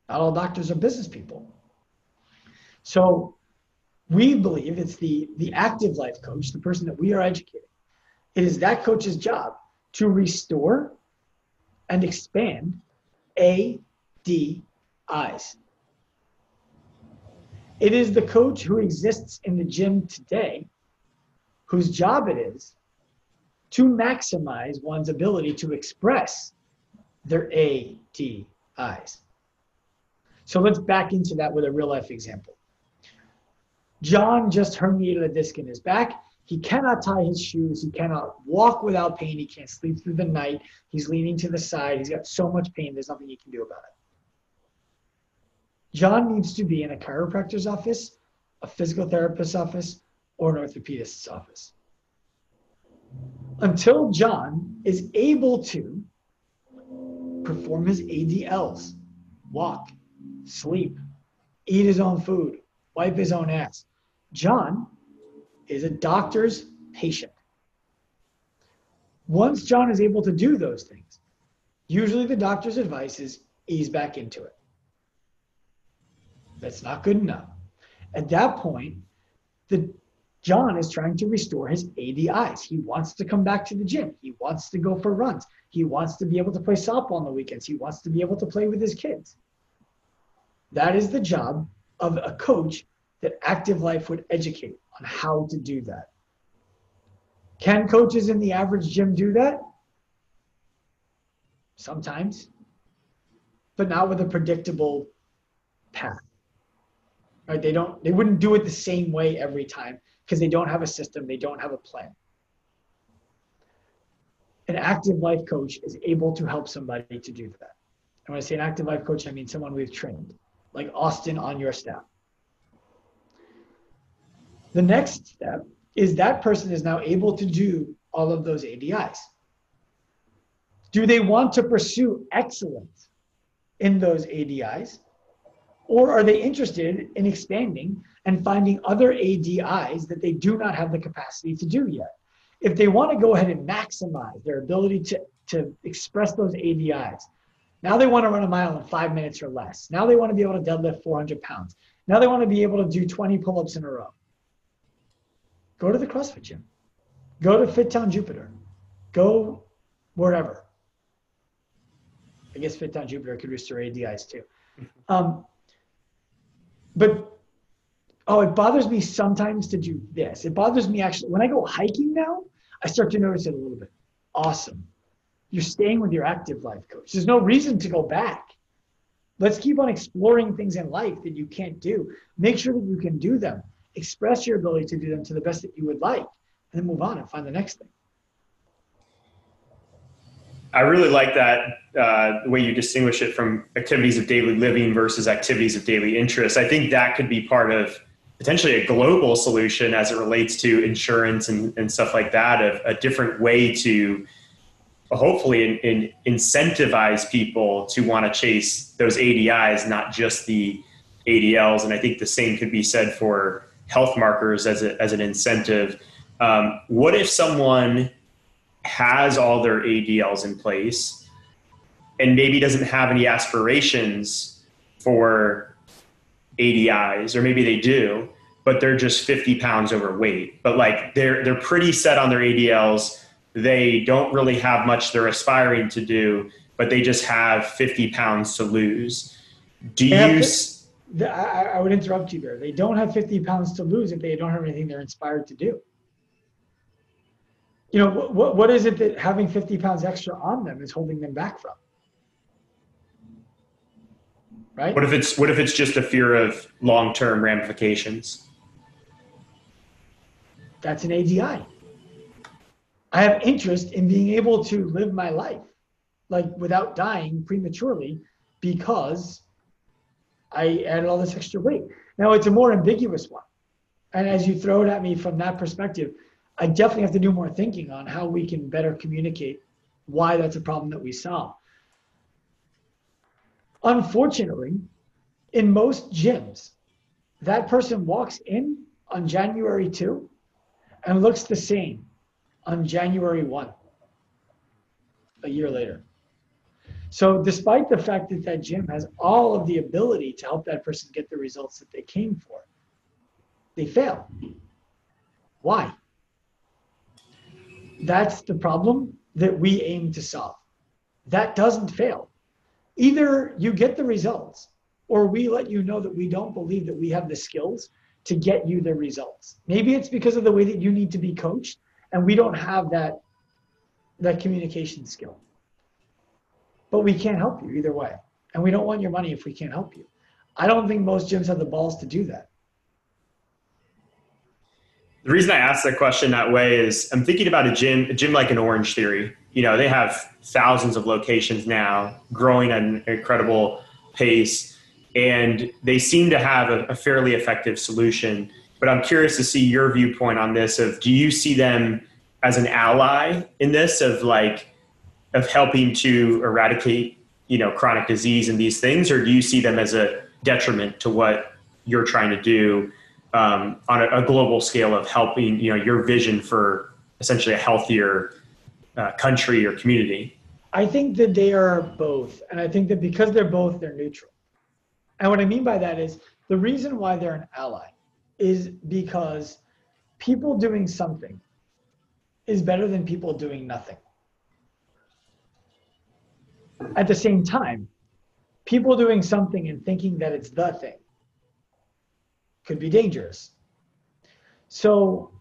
Not all doctors are business people. So we believe it's the, the active life coach, the person that we are educating. It is that coach's job to restore and expand A D ADIs. It is the coach who exists in the gym today whose job it is to maximize one's ability to express their ADIs. So let's back into that with a real life example. John just herniated a disc in his back. He cannot tie his shoes. He cannot walk without pain. He can't sleep through the night. He's leaning to the side. He's got so much pain, there's nothing he can do about it. John needs to be in a chiropractor's office, a physical therapist's office, or an orthopedist's office. until John is able to perform his ADLs, walk, sleep, eat his own food, wipe his own ass. John is a doctor's patient. Once John is able to do those things, usually the doctor's advice is ease back into it. That's not good enough. At that point, the John is trying to restore his ADIs. He wants to come back to the gym. He wants to go for runs. He wants to be able to play softball on the weekends. He wants to be able to play with his kids. That is the job of a coach that Active Life would educate on how to do that. Can coaches in the average gym do that? Sometimes, but not with a predictable path. Right? They don't they wouldn't do it the same way every time because they don't have a system, they don't have a plan. An active life coach is able to help somebody to do that. And when I say an active life coach, I mean someone we've trained, like Austin on your staff. The next step is that person is now able to do all of those ADIs. Do they want to pursue excellence in those ADIs? Or are they interested in expanding and finding other ADIs that they do not have the capacity to do yet? If they want to go ahead and maximize their ability to, to express those ADIs, now they want to run a mile in five minutes or less. Now they want to be able to deadlift 400 pounds. Now they want to be able to do 20 pull ups in a row. Go to the CrossFit gym. Go to FitTown Jupiter. Go wherever. I guess FitTown Jupiter could restore ADIs too. Um, but oh, it bothers me sometimes to do this. It bothers me actually when I go hiking now. I start to notice it a little bit. Awesome. You're staying with your active life coach. There's no reason to go back. Let's keep on exploring things in life that you can't do. Make sure that you can do them. Express your ability to do them to the best that you would like, and then move on and find the next thing. I really like that uh, the way you distinguish it from activities of daily living versus activities of daily interest. I think that could be part of potentially a global solution as it relates to insurance and, and stuff like that, of a different way to hopefully in, in incentivize people to want to chase those ADIs, not just the ADLs. And I think the same could be said for health markers as, a, as an incentive. Um, what if someone has all their ADLs in place and maybe doesn't have any aspirations for ADIs, or maybe they do, but they're just 50 pounds overweight. But like they're they're pretty set on their ADLs. They don't really have much they're aspiring to do, but they just have 50 pounds to lose. Do you? I, I would interrupt you there. They don't have 50 pounds to lose if they don't have anything they're inspired to do you know, what, what is it that having 50 pounds extra on them is holding them back from? Right? What if it's what if it's just a fear of long-term ramifications? That's an ADI. I have interest in being able to live my life like without dying prematurely because I added all this extra weight. Now it's a more ambiguous one. And as you throw it at me from that perspective, I definitely have to do more thinking on how we can better communicate why that's a problem that we solve. Unfortunately, in most gyms, that person walks in on January 2 and looks the same on January 1, a year later. So, despite the fact that that gym has all of the ability to help that person get the results that they came for, they fail. Why? That's the problem that we aim to solve. That doesn't fail. Either you get the results or we let you know that we don't believe that we have the skills to get you the results. Maybe it's because of the way that you need to be coached and we don't have that that communication skill. But we can't help you either way. And we don't want your money if we can't help you. I don't think most gyms have the balls to do that. The reason I ask that question that way is I'm thinking about a gym, a gym like an Orange Theory. You know, they have thousands of locations now, growing at an incredible pace, and they seem to have a, a fairly effective solution. But I'm curious to see your viewpoint on this. Of do you see them as an ally in this of like of helping to eradicate you know chronic disease and these things, or do you see them as a detriment to what you're trying to do um, on a, a, global scale of helping you know your vision for essentially a healthier uh, country or community? I think that they are both, and I think that because they're both, they're neutral. And what I mean by that is the reason why they're an ally is because people doing something is better than people doing nothing. At the same time, people doing something and thinking that it's the thing could be dangerous. So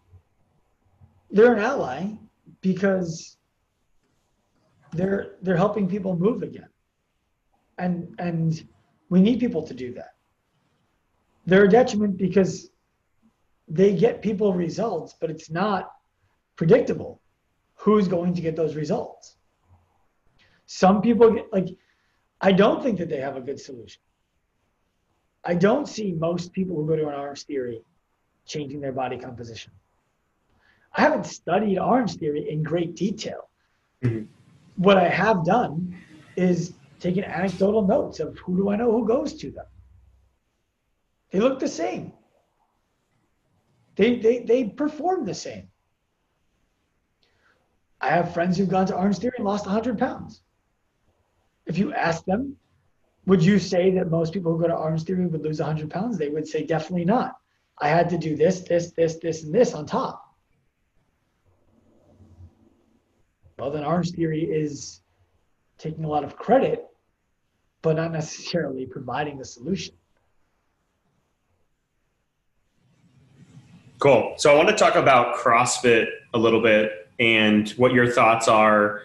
they're an ally because they're they're helping people move again. And and we need people to do that. They're a detriment because they get people results, but it's not predictable who's going to get those results. Some people get like, I don't think that they have a good solution. I don't see most people who go to an Orange Theory changing their body composition. I haven't studied Orange Theory in great detail. Mm-hmm. What I have done is taken anecdotal notes of who do I know who goes to them. They look the same. They, they, they perform the same. I have friends who've gone to Orange Theory and lost 100 pounds. If you ask them, would you say that most people who go to Orange Theory would lose 100 pounds? They would say definitely not. I had to do this, this, this, this, and this on top. Well, then Orange Theory is taking a lot of credit, but not necessarily providing the solution. Cool. So I want to talk about CrossFit a little bit and what your thoughts are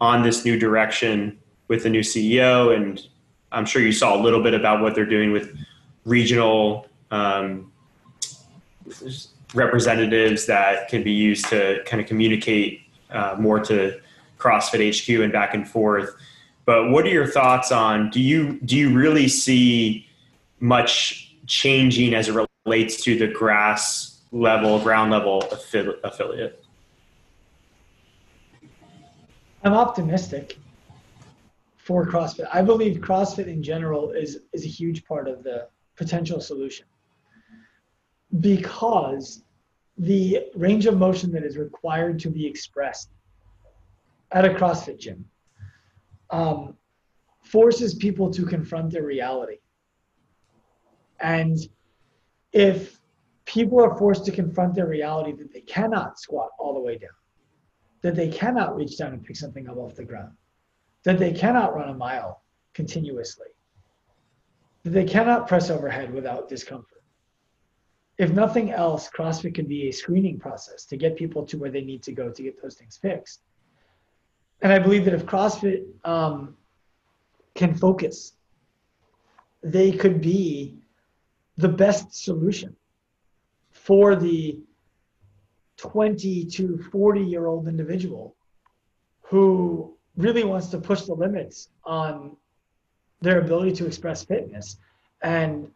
on this new direction with the new CEO. And I'm sure you saw a little bit about what they're doing with regional um, representatives that can be used to kind of communicate uh, more to CrossFit HQ and back and forth. But what are your thoughts on? Do you do you really see much changing as it relates to the grass level, ground level affi- affiliate? I'm optimistic for CrossFit. I believe CrossFit in general is is a huge part of the potential solution because the range of motion that is required to be expressed at a CrossFit gym um, forces people to confront their reality. And if people are forced to confront their reality that they cannot squat all the way down, that they cannot reach down and pick something up off the ground, that they cannot run a mile continuously, that they cannot press overhead without discomfort. If nothing else, CrossFit could be a screening process to get people to where they need to go to get those things fixed. And I believe that if CrossFit um, can focus, they could be the best solution for the 20 to 40 year old individual who really wants to push the limits on their ability to express fitness and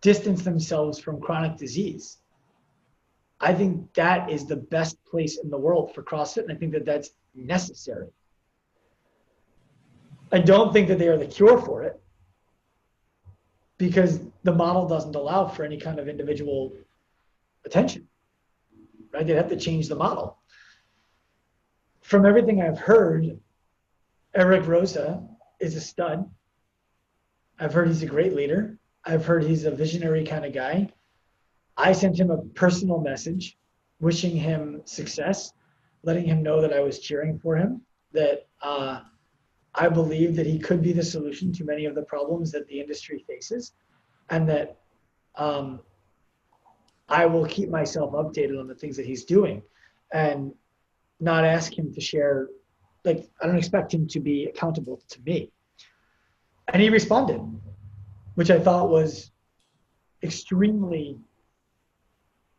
distance themselves from chronic disease. I think that is the best place in the world for CrossFit, and I think that that's necessary. I don't think that they are the cure for it because the model doesn't allow for any kind of individual attention, right? They'd have to change the model. From everything I've heard, Eric Roza is a stud. I've heard he's a great leader. I've heard he's a visionary kind of guy. I sent him a personal message wishing him success, letting him know that I was cheering for him, that uh, I believe that he could be the solution to many of the problems that the industry faces, and that um, I will keep myself updated on the things that he's doing and not ask him to share. Like, I don't expect him to be accountable to me. And he responded, which I thought was extremely.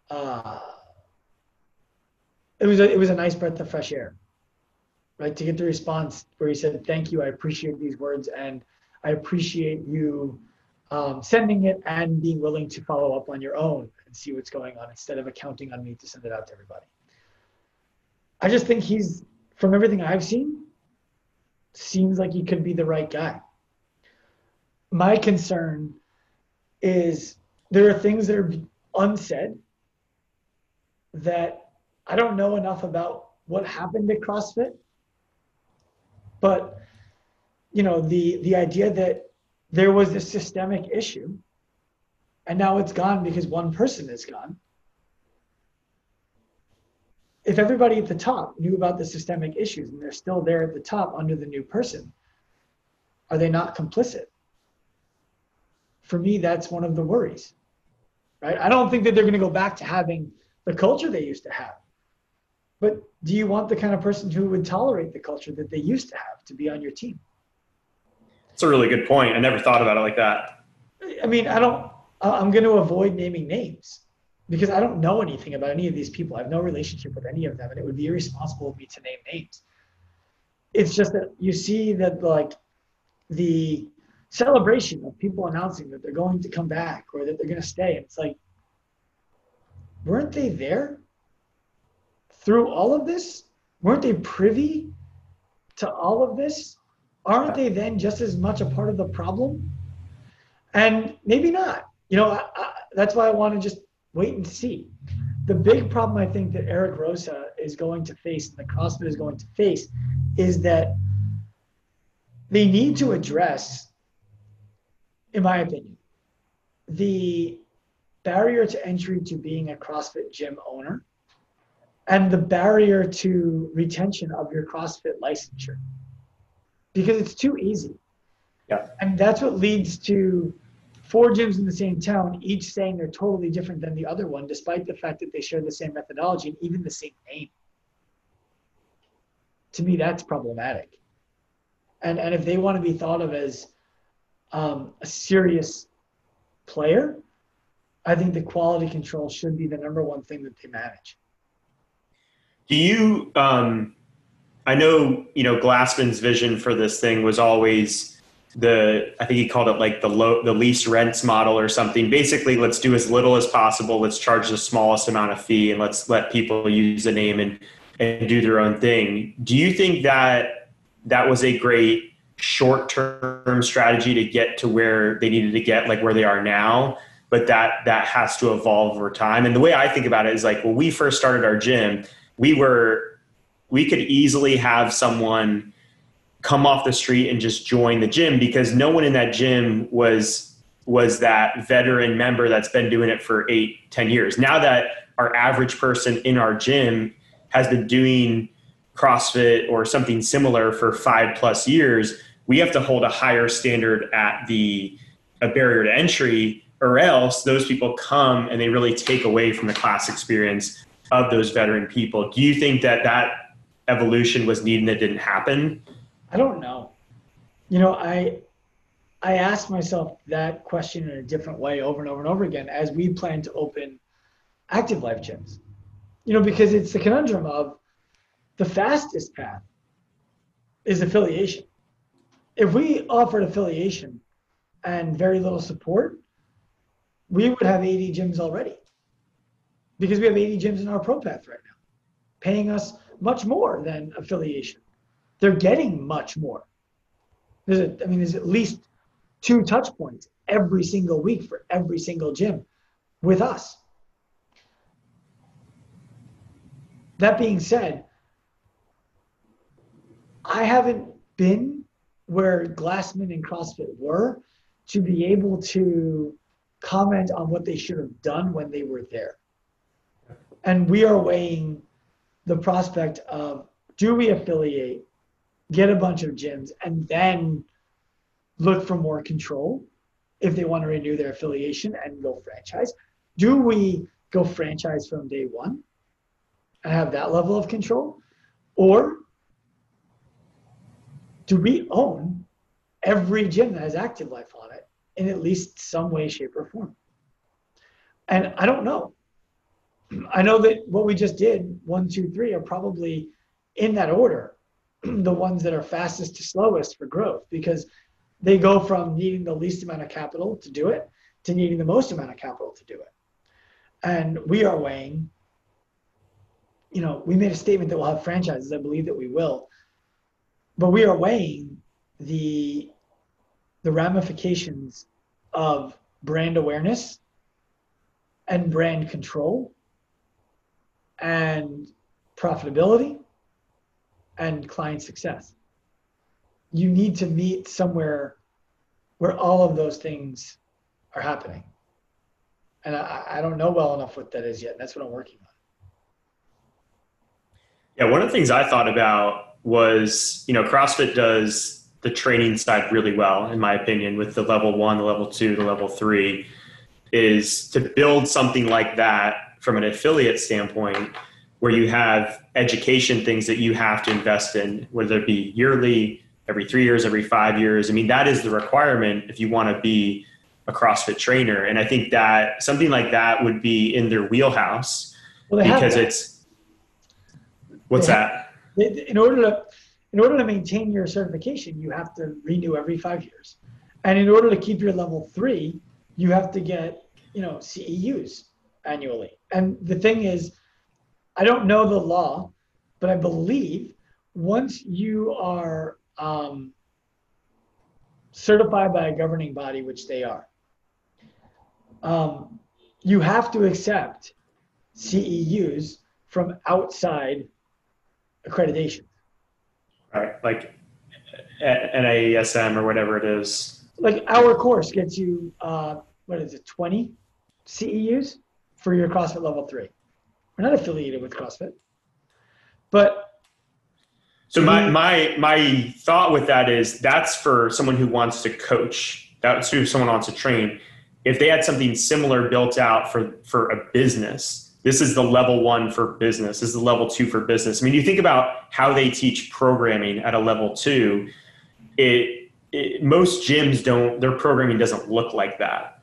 Uh, it was a, it was a nice breath of fresh air, right? To get the response where he said, "Thank you, I appreciate these words, and I appreciate you um, sending it and being willing to follow up on your own and see what's going on instead of accounting on me to send it out to everybody. I just think he's, from everything I've seen, seems like he could be the right guy. My concern is there are things that are unsaid that I don't know enough about what happened at CrossFit, but you know the the idea that there was this systemic issue and now it's gone because one person is gone if everybody at the top knew about the systemic issues and they're still there at the top under the new person are they not complicit for me that's one of the worries right i don't think that they're going to go back to having the culture they used to have but do you want the kind of person who would tolerate the culture that they used to have to be on your team it's a really good point. I never thought about it like that. I mean, I don't. Uh, I'm going to avoid naming names because I don't know anything about any of these people. I have no relationship with any of them, and it would be irresponsible of me to name names. It's just that you see that like the celebration of people announcing that they're going to come back or that they're going to stay. It's like, weren't they there through all of this? Weren't they privy to all of this? aren't they then just as much a part of the problem? And maybe not. You know, I, I, that's why I want to just wait and see. The big problem I think that Eric Roza is going to face and the CrossFit is going to face is that they need to address, in my opinion, the barrier to entry to being a CrossFit gym owner and the barrier to retention of your CrossFit licensure because it's too easy. Yeah. And that's what leads to four gyms in the same town, each saying they're totally different than the other one, despite the fact that they share the same methodology and even the same name. To me, that's problematic. And, and if they want to be thought of as um, a serious player, I think the quality control should be the number one thing that they manage. Do you um, I know, you know, Glassman's vision for this thing was always the I think he called it like the low the least rents model or something. Basically, let's do as little as possible. Let's charge the smallest amount of fee and let's let people use the name and and do their own thing. Do you think that that was a great short-term strategy to get to where they needed to get like where they are now? But that that has to evolve over time. And the way I think about it is like when we first started our gym, we were we could easily have someone come off the street and just join the gym because no one in that gym was was that veteran member that's been doing it for eight ten years now that our average person in our gym has been doing crossfit or something similar for five plus years we have to hold a higher standard at the a barrier to entry or else those people come and they really take away from the class experience of those veteran people do you think that that evolution was needed that didn't happen? I don't know. You know, I I asked myself that question in a different way over and over and over again as we plan to open active life gyms. You know, because it's the conundrum of the fastest path is affiliation. If we offered affiliation and very little support, we would have 80 gyms already because we have 80 gyms in our pro path right now, paying us much more than affiliation. They're getting much more. There's a, I mean, there's at least two touch points every single week for every single gym with us. That being said, I haven't been where Glassman and CrossFit were to be able to comment on what they should have done when they were there. And we are weighing the prospect of do we affiliate, get a bunch of gyms, and then look for more control if they want to renew their affiliation and go franchise? Do we go franchise from day one and have that level of control? Or do we own every gym that has active life on it in at least some way, shape, or form? And I don't know. I know that what we just did, one, two, three, are probably in that order, the ones that are fastest to slowest for growth, because they go from needing the least amount of capital to do it to needing the most amount of capital to do it. And we are weighing, you know, we made a statement that we'll have franchises. I believe that we will, but we are weighing the the ramifications of brand awareness and brand control and profitability and client success. You need to meet somewhere where all of those things are happening. And I, I don't know well enough what that is yet. That's what I'm working on. Yeah, one of the things I thought about was, you know, CrossFit does the training side really well, in my opinion, with the level one, the level two, the level three, is to build something like that from an affiliate standpoint where you have education things that you have to invest in, whether it be yearly, every three years, every five years. I mean, that is the requirement if you want to be a CrossFit trainer. And I think that something like that would be in their wheelhouse well, because it's what's they that? Have, in order to in order to maintain your certification, you have to renew every five years. And in order to keep your level three, you have to get, you know, CEUs annually. And the thing is, I don't know the law, but I believe once you are um, certified by a governing body, which they are, um, you have to accept CEUs from outside accreditation. Right, like NASM or whatever it is. Like our course gets you, uh, what is it, 20 CEUs for your CrossFit level three. We're not affiliated with CrossFit, but so my my my thought with that is that's for someone who wants to coach. That's who someone wants to train. If they had something similar built out for for a business, this is the level one for business. This is the level two for business. I mean, you think about how they teach programming at a level two. It, it most gyms don't. Their programming doesn't look like that,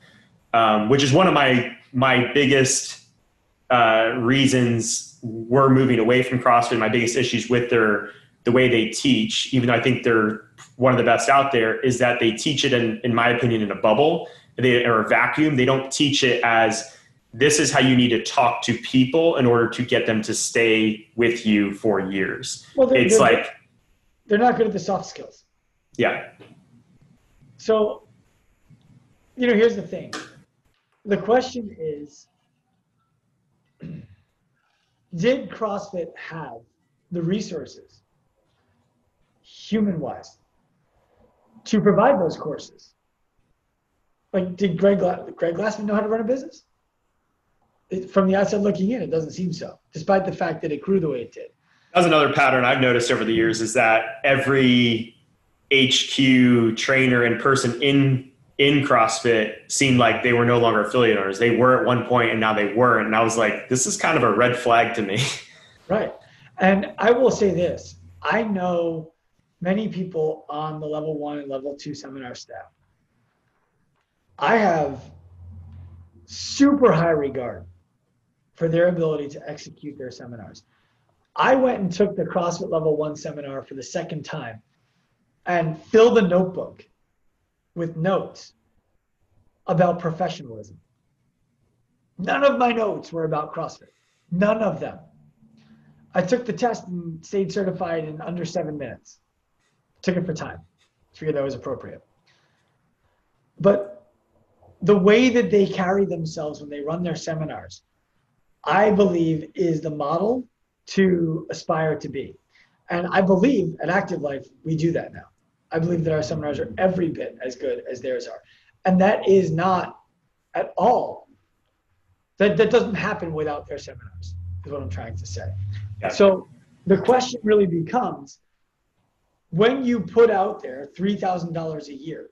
um, which is one of my my biggest uh, reasons we're moving away from CrossFit. My biggest issues with their the way they teach, even though I think they're one of the best out there, is that they teach it in, in my opinion, in a bubble they, or a vacuum. They don't teach it as this is how you need to talk to people in order to get them to stay with you for years. Well, they're, it's they're, like they're not good at the soft skills. Yeah. So, you know, here's the thing. The question is did CrossFit have the resources, human wise, to provide those courses? Like, did Greg, Greg Glassman know how to run a business? It, from the outside looking in, it doesn't seem so, despite the fact that it grew the way it did. That's another pattern I've noticed over the years is that every HQ trainer and person in in CrossFit seemed like they were no longer affiliate owners. They were at one point and now they weren't. And I was like, this is kind of a red flag to me. Right. And I will say this I know many people on the level one and level two seminar staff. I have super high regard for their ability to execute their seminars. I went and took the CrossFit level one seminar for the second time and filled the notebook with notes about professionalism. None of my notes were about CrossFit. None of them. I took the test and stayed certified in under seven minutes. Took it for time. Figured that was appropriate. But the way that they carry themselves when they run their seminars, I believe is the model to aspire to be. And I believe at Active Life, we do that now. I believe that our seminars are every bit as good as theirs are. And that is not at all, that, that doesn't happen without their seminars, is what I'm trying to say. Yeah. So the question really becomes when you put out there $3,000 a year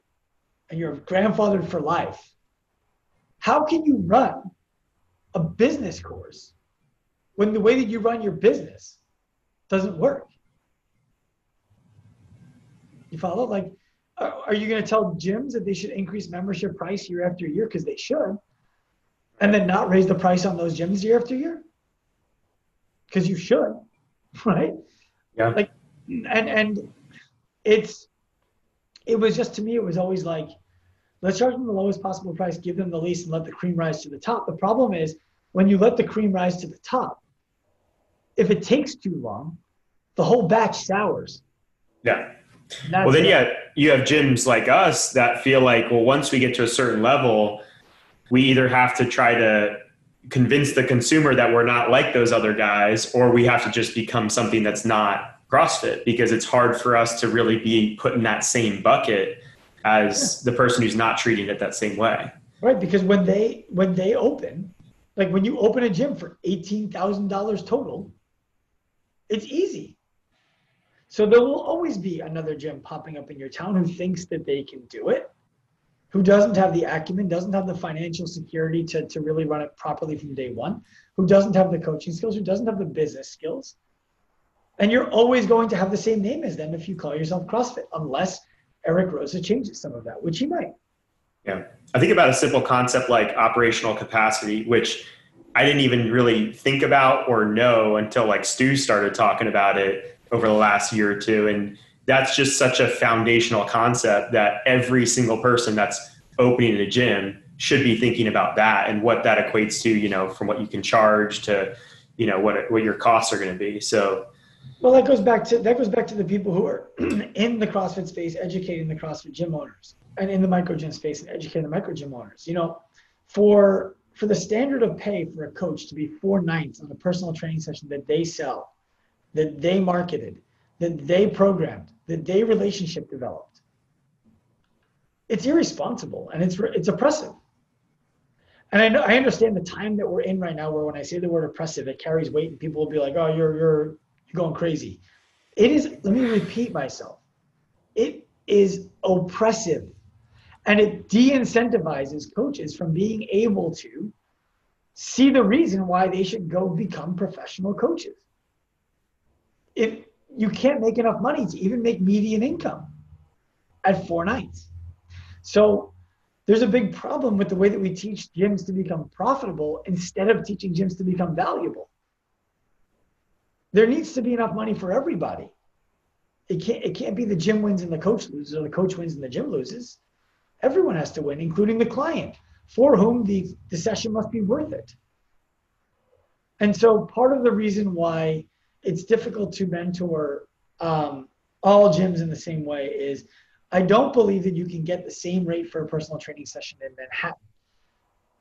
and you're grandfathered for life, how can you run a business course when the way that you run your business doesn't work? You follow? Like, are you going to tell gyms that they should increase membership price year after year because they should, and then not raise the price on those gyms year after year? Because you should, right? Yeah. Like, and and it's it was just to me it was always like let's charge them the lowest possible price give them the least and let the cream rise to the top the problem is when you let the cream rise to the top if it takes too long, the whole batch sours. Yeah. Well, then yeah, you have gyms like us that feel like, well, once we get to a certain level, we either have to try to convince the consumer that we're not like those other guys, or we have to just become something that's not CrossFit because it's hard for us to really be put in that same bucket as the person who's not treating it that same way. Right, because when they when they open, like when you open a gym for eighteen thousand dollars total, it's easy. So there will always be another gym popping up in your town who thinks that they can do it, who doesn't have the acumen, doesn't have the financial security to, to really run it properly from day one, who doesn't have the coaching skills, who doesn't have the business skills. And you're always going to have the same name as them if you call yourself CrossFit, unless Eric Roza changes some of that, which he might. Yeah. I think about a simple concept like operational capacity, which I didn't even really think about or know until like Stu started talking about it over the last year or two. And that's just such a foundational concept that every single person that's opening a gym should be thinking about that and what that equates to, you know, from what you can charge to, you know, what, what your costs are going to be. So, well, that goes back to that goes back to the people who are in the CrossFit space, educating the CrossFit gym owners, and in the micro gym space, and educating the micro gym owners. You know, for for the standard of pay for a coach to be four nights on a personal training session that they sell, that they marketed, that they programmed, that they relationship developed, it's irresponsible and it's it's oppressive. And I know I understand the time that we're in right now, where when I say the word oppressive, it carries weight, and people will be like, "Oh, you're you're you're going crazy. It is, let me repeat myself. It is oppressive and it de incentivizes coaches from being able to see the reason why they should go become professional coaches. If you can't make enough money to even make median income at four nights. So there's a big problem with the way that we teach gyms to become profitable instead of teaching gyms to become valuable there needs to be enough money for everybody. It can't it can't be the gym wins and the coach loses or the coach wins and the gym loses. Everyone has to win, including the client, for whom the, the session must be worth it. And so part of the reason why it's difficult to mentor um, all gyms in the same way is I don't believe that you can get the same rate for a personal training session in Manhattan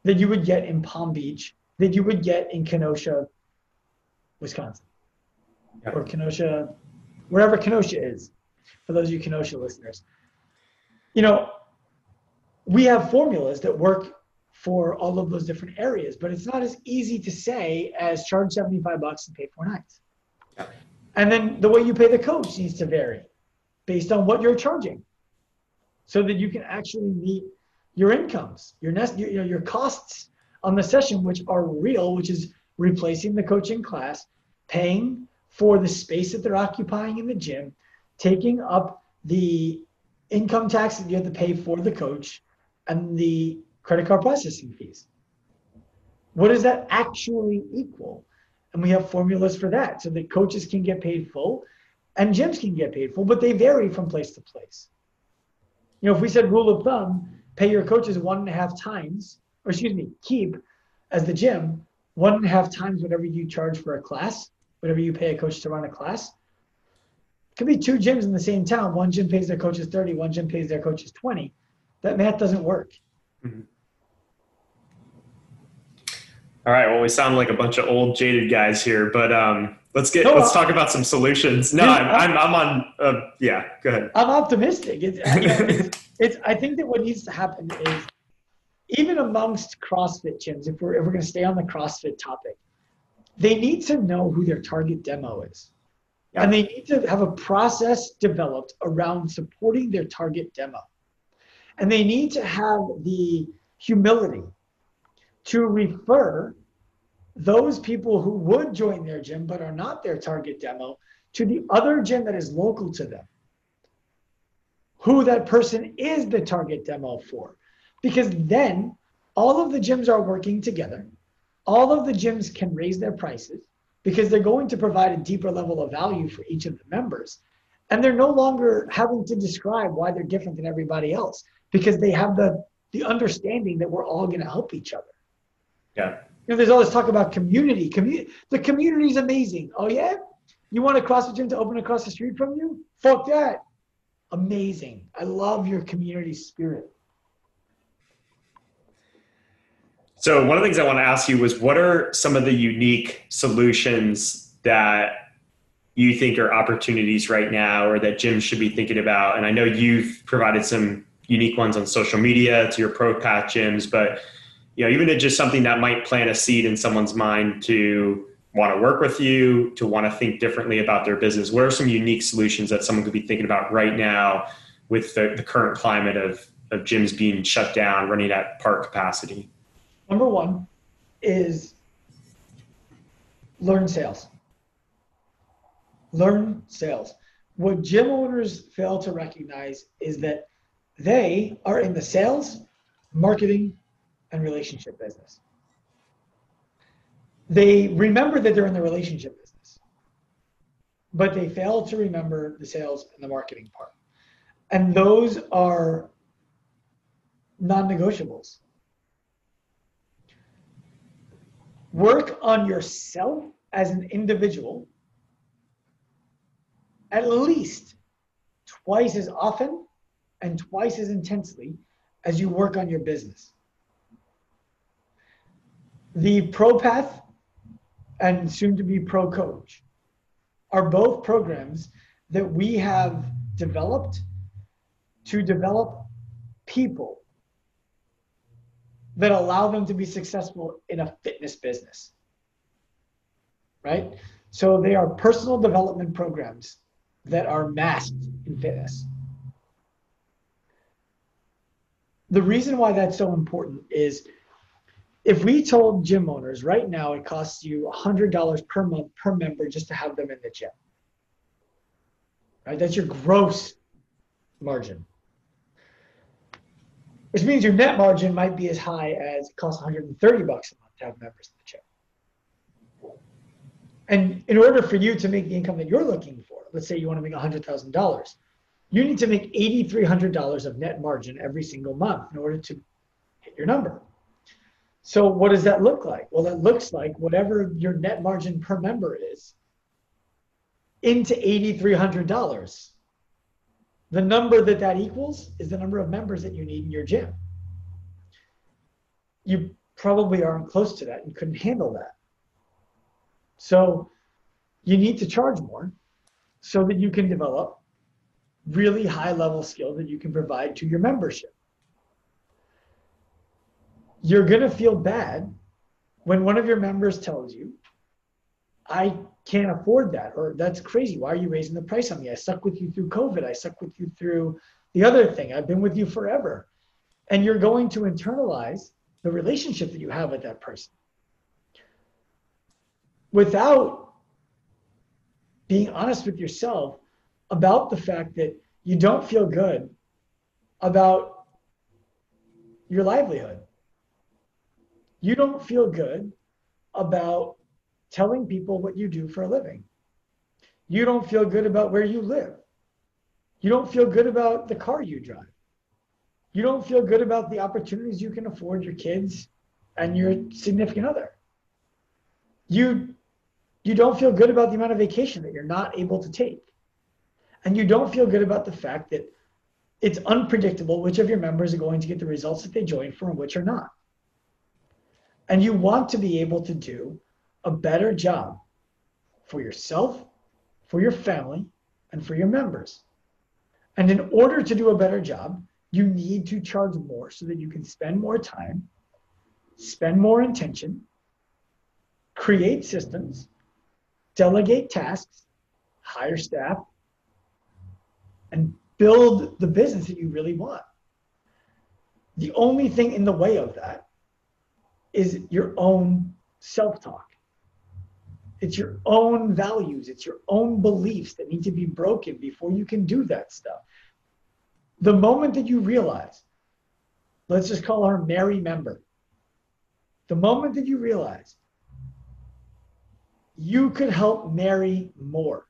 that you would get in Palm Beach, that you would get in Kenosha, Wisconsin yeah. or Kenosha, wherever Kenosha is, for those of you Kenosha listeners. You know, we have formulas that work for all of those different areas, but it's not as easy to say as charge 75 bucks and pay four nights. And then the way you pay the coach needs to vary based on what you're charging so that you can actually meet your incomes, your, nest, your, your costs on the session, which are real, which is replacing the coaching class, paying for the space that they're occupying in the gym, taking up the income tax that you have to pay for the coach and the credit card processing fees. What does that actually equal? And we have formulas for that so that coaches can get paid full and gyms can get paid full, but they vary from place to place. You know, if we said rule of thumb, pay your coaches one and a half times, or excuse me, keep as the gym one and a half times whatever you charge for a class, whatever you pay a coach to run a class. It could be two gyms in the same town. One gym pays their coaches 30, one gym pays their coaches 20. That math doesn't work. Mm-hmm. All right. Well, we sound like a bunch of old jaded guys here, but um, let's get no, let's talk about some solutions. No, I'm, I'm, I'm on. Uh, yeah, go ahead. I'm optimistic. It's, it's, it's, I think that what needs to happen is even amongst CrossFit gyms, if we're if we're going to stay on the CrossFit topic, they need to know who their target demo is. Yeah. And they need to have a process developed around supporting their target demo. And they need to have the humility to refer those people who would join their gym but are not their target demo to the other gym that is local to them, who that person is the target demo for. Because then all of the gyms are working together all of the gyms can raise their prices because they're going to provide a deeper level of value for each of the members. And they're no longer having to describe why they're different than everybody else because they have the, the understanding that we're all going to help each other. Yeah. You know, there's all this talk about community. Community. The community is amazing. Oh yeah, you want a CrossFit gym to open across the street from you? Fuck that. Amazing. I love your community spirit. So one of the things I want to ask you was, what are some of the unique solutions that you think are opportunities right now, or that gyms should be thinking about? And I know you've provided some unique ones on social media to your pro path gyms, but you know, even just something that might plant a seed in someone's mind to want to work with you, to want to think differently about their business. What are some unique solutions that someone could be thinking about right now with the, the current climate of, of gyms being shut down, running at part capacity? Number one is learn sales. Learn sales. What gym owners fail to recognize is that they are in the sales, marketing, and relationship business. They remember that they're in the relationship business, but they fail to remember the sales and the marketing part. And those are non negotiables. Work on yourself as an individual at least twice as often and twice as intensely as you work on your business. The ProPath and soon to be Pro Coach are both programs that we have developed to develop people that allow them to be successful in a fitness business. Right? So they are personal development programs that are masked in fitness. The reason why that's so important is if we told gym owners right now it costs you $100 per month per member just to have them in the gym. Right? That's your gross margin. Which means your net margin might be as high as it costs 130 bucks a month to have members in the gym. And in order for you to make the income that you're looking for let's say you want to make $100000 you need to make $8300 of net margin every single month in order to hit your number so what does that look like? Well, it looks like whatever your net margin per member is into $8,300. The number that that equals is the number of members that you need in your gym. You probably aren't close to that and couldn't handle that. So you need to charge more so that you can develop really high level skill that you can provide to your membership you're going to feel bad when one of your members tells you, I can't afford that, or that's crazy. Why are you raising the price on me? I stuck with you through COVID. I stuck with you through the other thing. I've been with you forever. And you're going to internalize the relationship that you have with that person without being honest with yourself about the fact that you don't feel good about your livelihood you don't feel good about telling people what you do for a living. You don't feel good about where you live. You don't feel good about the car you drive. You don't feel good about the opportunities you can afford your kids and your significant other. You you don't feel good about the amount of vacation that you're not able to take. And you don't feel good about the fact that it's unpredictable which of your members are going to get the results that they join for and which are not. And you want to be able to do a better job for yourself, for your family, and for your members. And in order to do a better job, you need to charge more so that you can spend more time, spend more intention, create systems, delegate tasks, hire staff, and build the business that you really want. The only thing in the way of that is your own self talk. It's your own values, it's your own beliefs that need to be broken before you can do that stuff. The moment that you realize, let's just call her Mary member, the moment that you realize you could help Mary more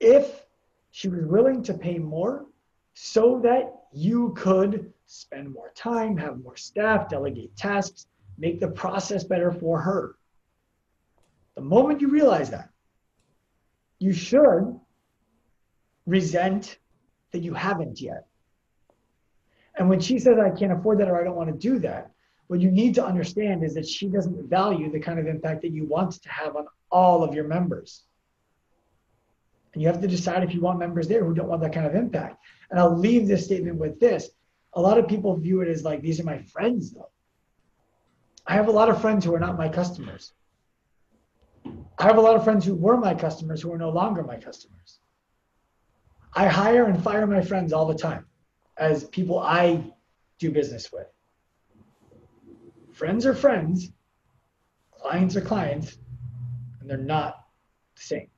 if she was willing to pay more so that you could spend more time, have more staff, delegate tasks, make the process better for her. The moment you realize that, you should resent that you haven't yet. And when she says, I can't afford that or I don't want to do that, what you need to understand is that she doesn't value the kind of impact that you want to have on all of your members. And you have to decide if you want members there who don't want that kind of impact. And I'll leave this statement with this. A lot of people view it as like, these are my friends, though. I have a lot of friends who are not my customers. I have a lot of friends who were my customers who are no longer my customers. I hire and fire my friends all the time as people I do business with. Friends are friends, clients are clients, and they're not the same.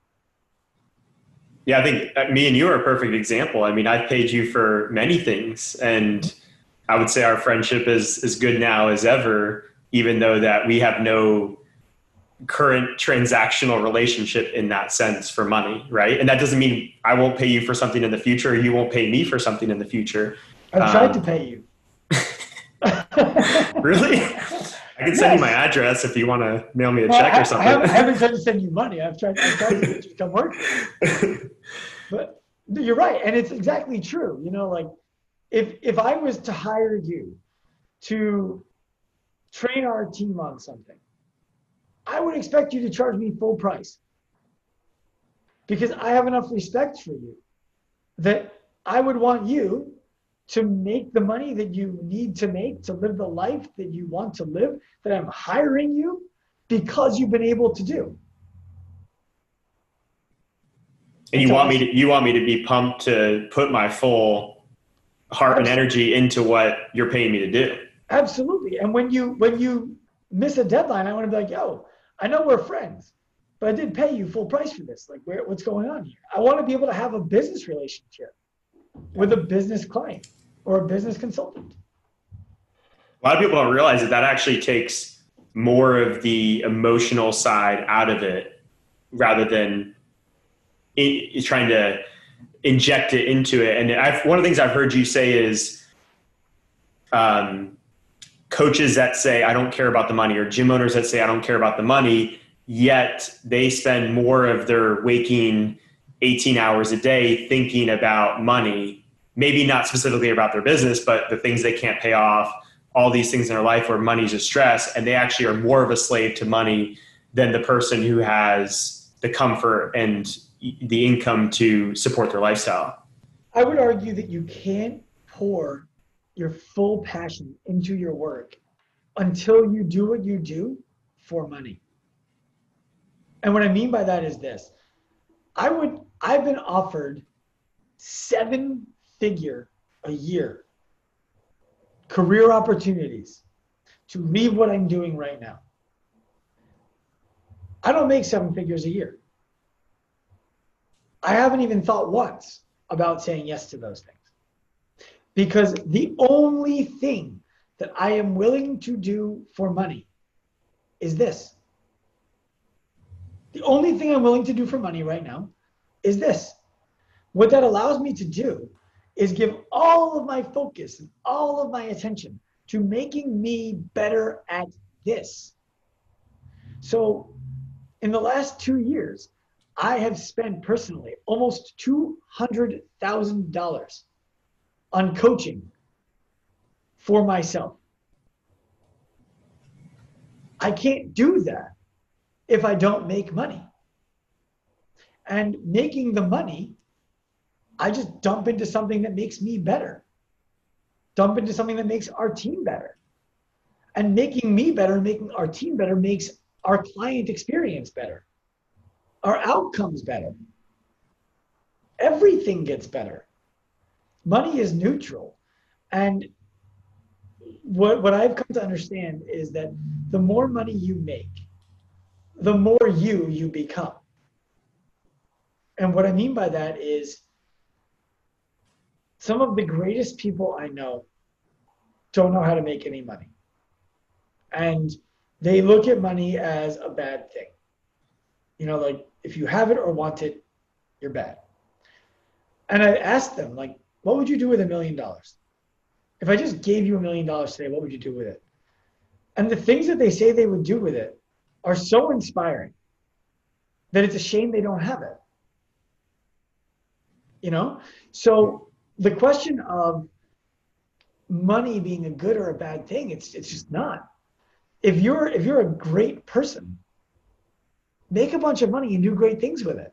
Yeah, I think uh, me and you are a perfect example. I mean, I've paid you for many things, and I would say our friendship is as good now as ever, even though that we have no current transactional relationship in that sense for money, right? And that doesn't mean I won't pay you for something in the future, or you won't pay me for something in the future. I've tried um, to pay you. really? I can send yes. you my address if you want to mail me a well, check I, or something. I haven't, I haven't, tried to send you money. I've tried, I've tried to to come work. but you're right, and it's exactly true. You know, like if if I was to hire you to train our team on something, I would expect you to charge me full price because I have enough respect for you that I would want you to make the money that you need to make to live the life that you want to live that I'm hiring you because you've been able to do. And you want me to you want me to be pumped to put my full heart Absolutely. and energy into what you're paying me to do. Absolutely. And when you when you miss a deadline, I want to be like, yo, I know we're friends, but I didn't pay you full price for this. Like, where, what's going on here? I want to be able to have a business relationship with a business client or a business consultant. A lot of people don't realize that that actually takes more of the emotional side out of it rather than it, trying to inject it into it. And I've, one of the things I've heard you say is, um, coaches that say I don't care about the money or gym owners that say I don't care about the money, yet they spend more of their waking 18 hours a day thinking about money, maybe not specifically about their business, but the things they can't pay off, all these things in their life where money's a stress, and they actually are more of a slave to money than the person who has the comfort and the income to support their lifestyle. I would argue that you can't pour your full passion into your work until you do what you do for money. And what I mean by that is this I would, I've been offered seven figure a year career opportunities to leave what I'm doing right now. I don't make seven figures a year. I haven't even thought once about saying yes to those things. Because the only thing that I am willing to do for money is this. The only thing I'm willing to do for money right now is this. What that allows me to do is give all of my focus and all of my attention to making me better at this. So, in the last two years, I have spent personally almost $200,000 on coaching for myself. I can't do that if I don't make money. And making the money, I just dump into something that makes me better, dump into something that makes our team better. And making me better, making our team better makes our client experience better, our outcomes better. Everything gets better money is neutral. And what, what I've come to understand is that the more money you make, the more you you become. And what I mean by that is some of the greatest people I know don't know how to make any money. And they look at money as a bad thing. You know, like if you have it or want it, you're bad. And I asked them, like, what would you do with a million dollars? If I just gave you a million dollars today, what would you do with it? And the things that they say they would do with it are so inspiring that it's a shame they don't have it. You know? So the question of money being a good or a bad thing, it's it's just not. If you're if you're a great person, make a bunch of money and do great things with it.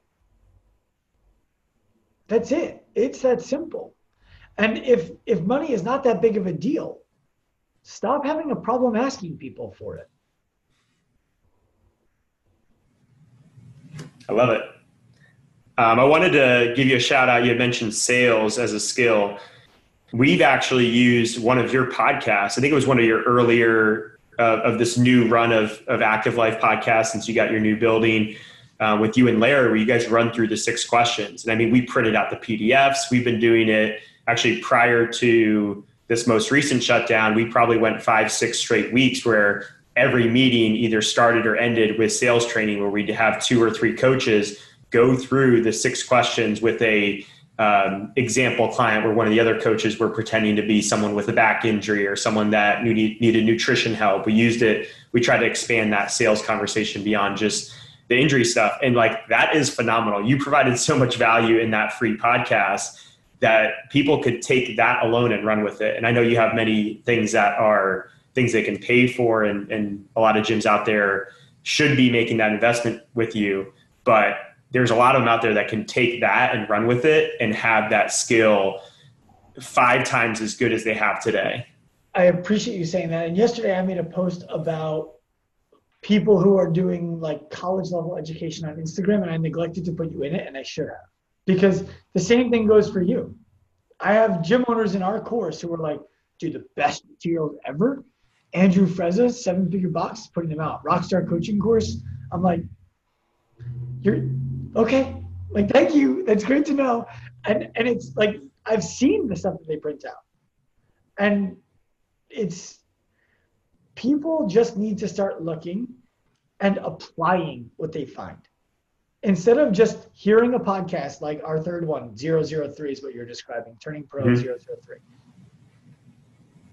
That's it. It's that simple. And if if money is not that big of a deal, stop having a problem asking people for it. I love it. Um, I wanted to give you a shout out. You had mentioned sales as a skill. We've actually used one of your podcasts. I think it was one of your earlier uh, of this new run of, of Active Life podcast since you got your new building uh, with you and Larry, where you guys run through the six questions. And I mean, we printed out the PDFs. We've been doing it actually prior to this most recent shutdown. We probably went five, six straight weeks where every meeting either started or ended with sales training, where we'd have two or three coaches go through the six questions with a um, example client where one of the other coaches were pretending to be someone with a back injury or someone that needed, needed nutrition help. We used it, we tried to expand that sales conversation beyond just the injury stuff. And like that is phenomenal. You provided so much value in that free podcast that people could take that alone and run with it. And I know you have many things that are things they can pay for, and, and a lot of gyms out there should be making that investment with you. But there's a lot of them out there that can take that and run with it and have that skill five times as good as they have today. I appreciate you saying that. And yesterday I made a post about people who are doing like college level education on Instagram, and I neglected to put you in it, and I should have. Because the same thing goes for you. I have gym owners in our course who are like, dude, the best materials ever. Andrew Frezza, seven figure box, putting them out. Rockstar coaching course. I'm like, you're okay. Like, thank you. That's great to know. And and it's like I've seen the stuff that they print out. And it's people just need to start looking and applying what they find. Instead of just hearing a podcast like our third one, 003 is what you're describing, Turning Pro mm-hmm. 003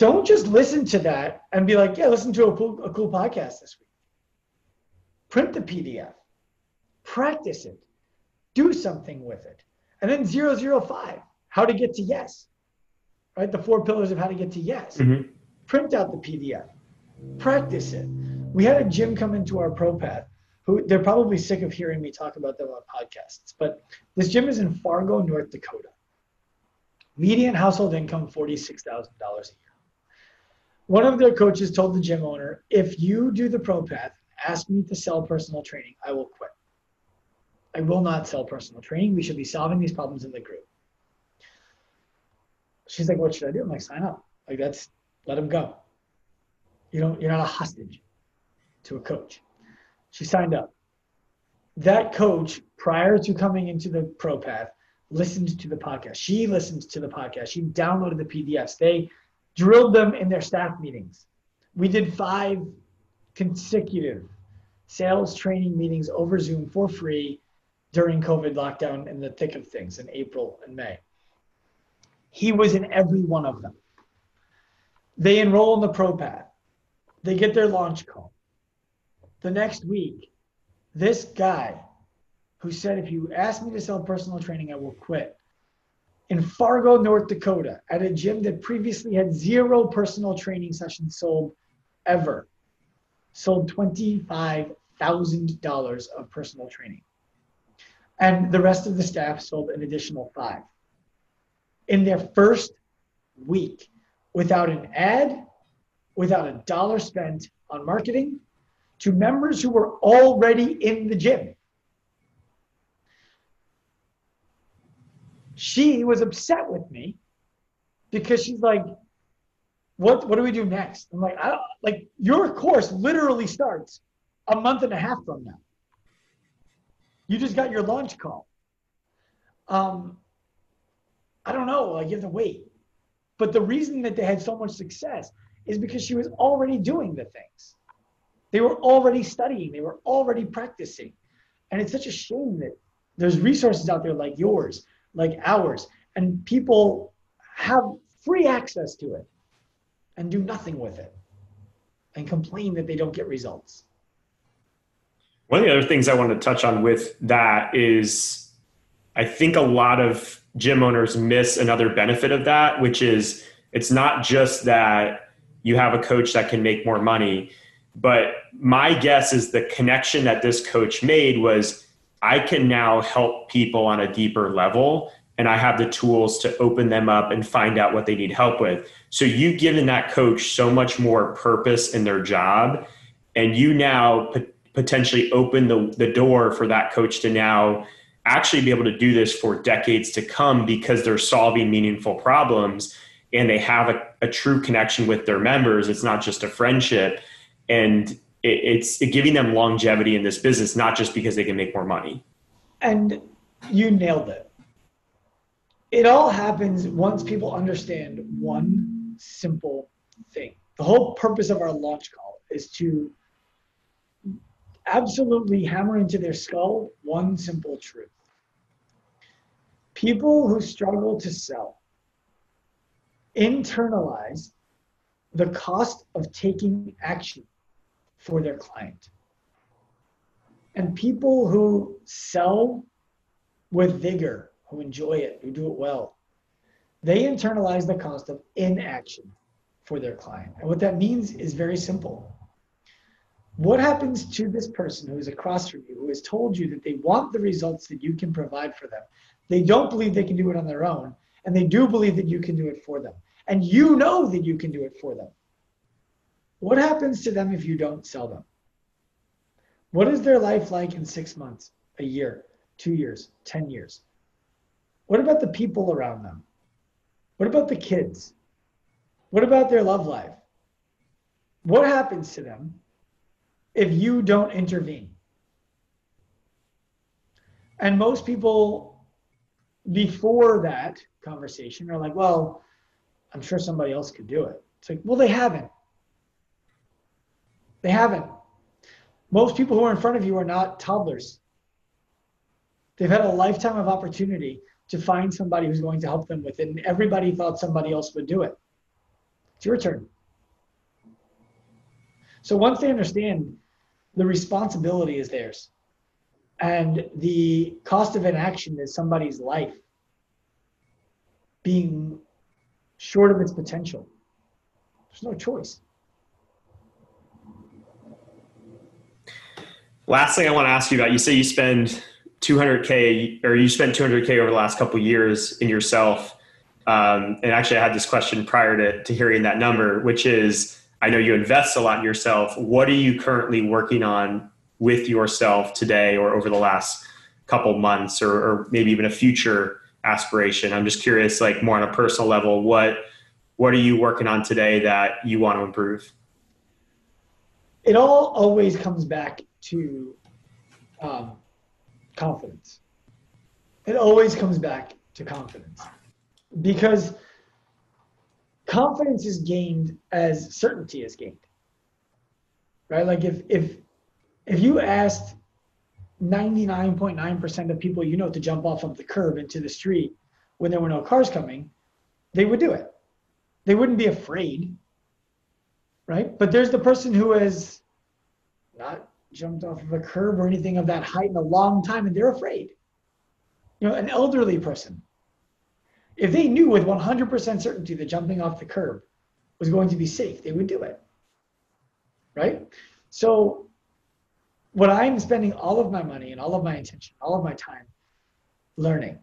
don't just listen to that and be like, yeah, listen to a cool, a cool podcast this week. Print the PDF, practice it, do something with it. And then 005, how to get to yes, right? The four pillars of how to get to yes. Mm-hmm. Print out the PDF, practice it. We had a gym come into our pro path who they're probably sick of hearing me talk about them on podcasts, but this gym is in Fargo, North Dakota. Median household income $46,000 a year one of their coaches told the gym owner, if you do the pro path, ask me to sell personal training, I will quit. I will not sell personal training. We should be solving these problems in the group. She's like, what should I do? I'm like, sign up. Like that's let him go. You don't you're not a hostage to a coach. She signed up. That coach, prior to coming into the pro path, listened to the podcast. She listened to the podcast. She downloaded the PDFs. They drilled them in their staff meetings. We did five consecutive sales training meetings over Zoom for free during COVID lockdown in the thick of things in April and May. He was in every one of them. They enroll in the Pro Path. They get their launch call. The next week, this guy who said, if you ask me to sell personal training, I will quit, in Fargo, North Dakota, at a gym that previously had zero personal training sessions sold ever, sold $25,000 of personal training. And the rest of the staff sold an additional five. In their first week, without an ad, without a dollar spent on marketing, to members who were already in the gym. she was upset with me because she's like, what, what do we do next? I'm like, I like your course literally starts a month and a half from now. You just got your launch call. Um, I don't know, like you have to wait. But the reason that they had so much success is because she was already doing the things. They were already studying, they were already practicing. And it's such a shame that there's resources out there like yours like ours, and people have free access to it and do nothing with it. and complain that they don't get results. One of the other things I want to touch on with that is I think a lot of gym owners miss another benefit of that, which is it's not just that you have a coach that can make more money, but my guess is the connection that this coach made was I can now help people on a deeper level and I have the tools to open them up and find out what they need help with. So you've given that coach so much more purpose in their job and you now potentially open the, the door for that coach to now actually be able to do this for decades to come because they're solving meaningful problems and they have a, a true connection with their members. It's not just a friendship. And it, it's giving them longevity in this business, not just because they can make more money. And you nailed it. It all happens once people understand one simple thing. The whole purpose of our launch call is to absolutely hammer into their skull one simple truth. People who struggle to sell internalize the cost of taking action for their client. And people who sell with vigor, who enjoy it, who do it well, they internalize the cost of inaction for their client. And what that means is very simple. What happens to this person who is across from you, who has told you that they want the results that you can provide for them? They don't believe they can do it on their own, and they do believe that you can do it for them. And you know that you can do it for them. What happens to them if you don't sell them? What is their life like in six months, a year, two years, 10 years? What about the people around them? What about the kids? What about their love life? What happens to them if you don't intervene? And most people before that conversation are like, well, I'm sure somebody else could do it. It's like, well, they haven't. They haven't. Most people who are in front of you are not toddlers. They've had a lifetime of opportunity to find somebody who's going to help them with it, and everybody thought somebody else would do it. It's your turn. So once they understand the responsibility is theirs, and the cost of inaction is somebody's life being short of its potential. There's no choice. Last thing I want to ask you about, you say you spend 200K or you spent 200K over the last couple years in yourself. Um, and actually, I had this question prior to, to hearing that number, which is I know you invest a lot in yourself. What are you currently working on with yourself today or over the last couple months or, or maybe even a future aspiration. I'm just curious, like more on a personal level, what what are you working on today that you want to improve? It all always comes back to um, confidence. It always comes back to confidence because confidence is gained as certainty is gained. Right? Like if if if you asked 99.9% of people you know to jump off of the curb into the street when there were no cars coming, they would do it. They wouldn't be afraid, right? But there's the person who is not jumped off of a curb or anything of that height in a long time and they're afraid. You know, an elderly person. If they knew with 100% certainty that jumping off the curb was going to be safe, they would do it. Right? So what I'm spending all of my money and all of my attention, all of my time learning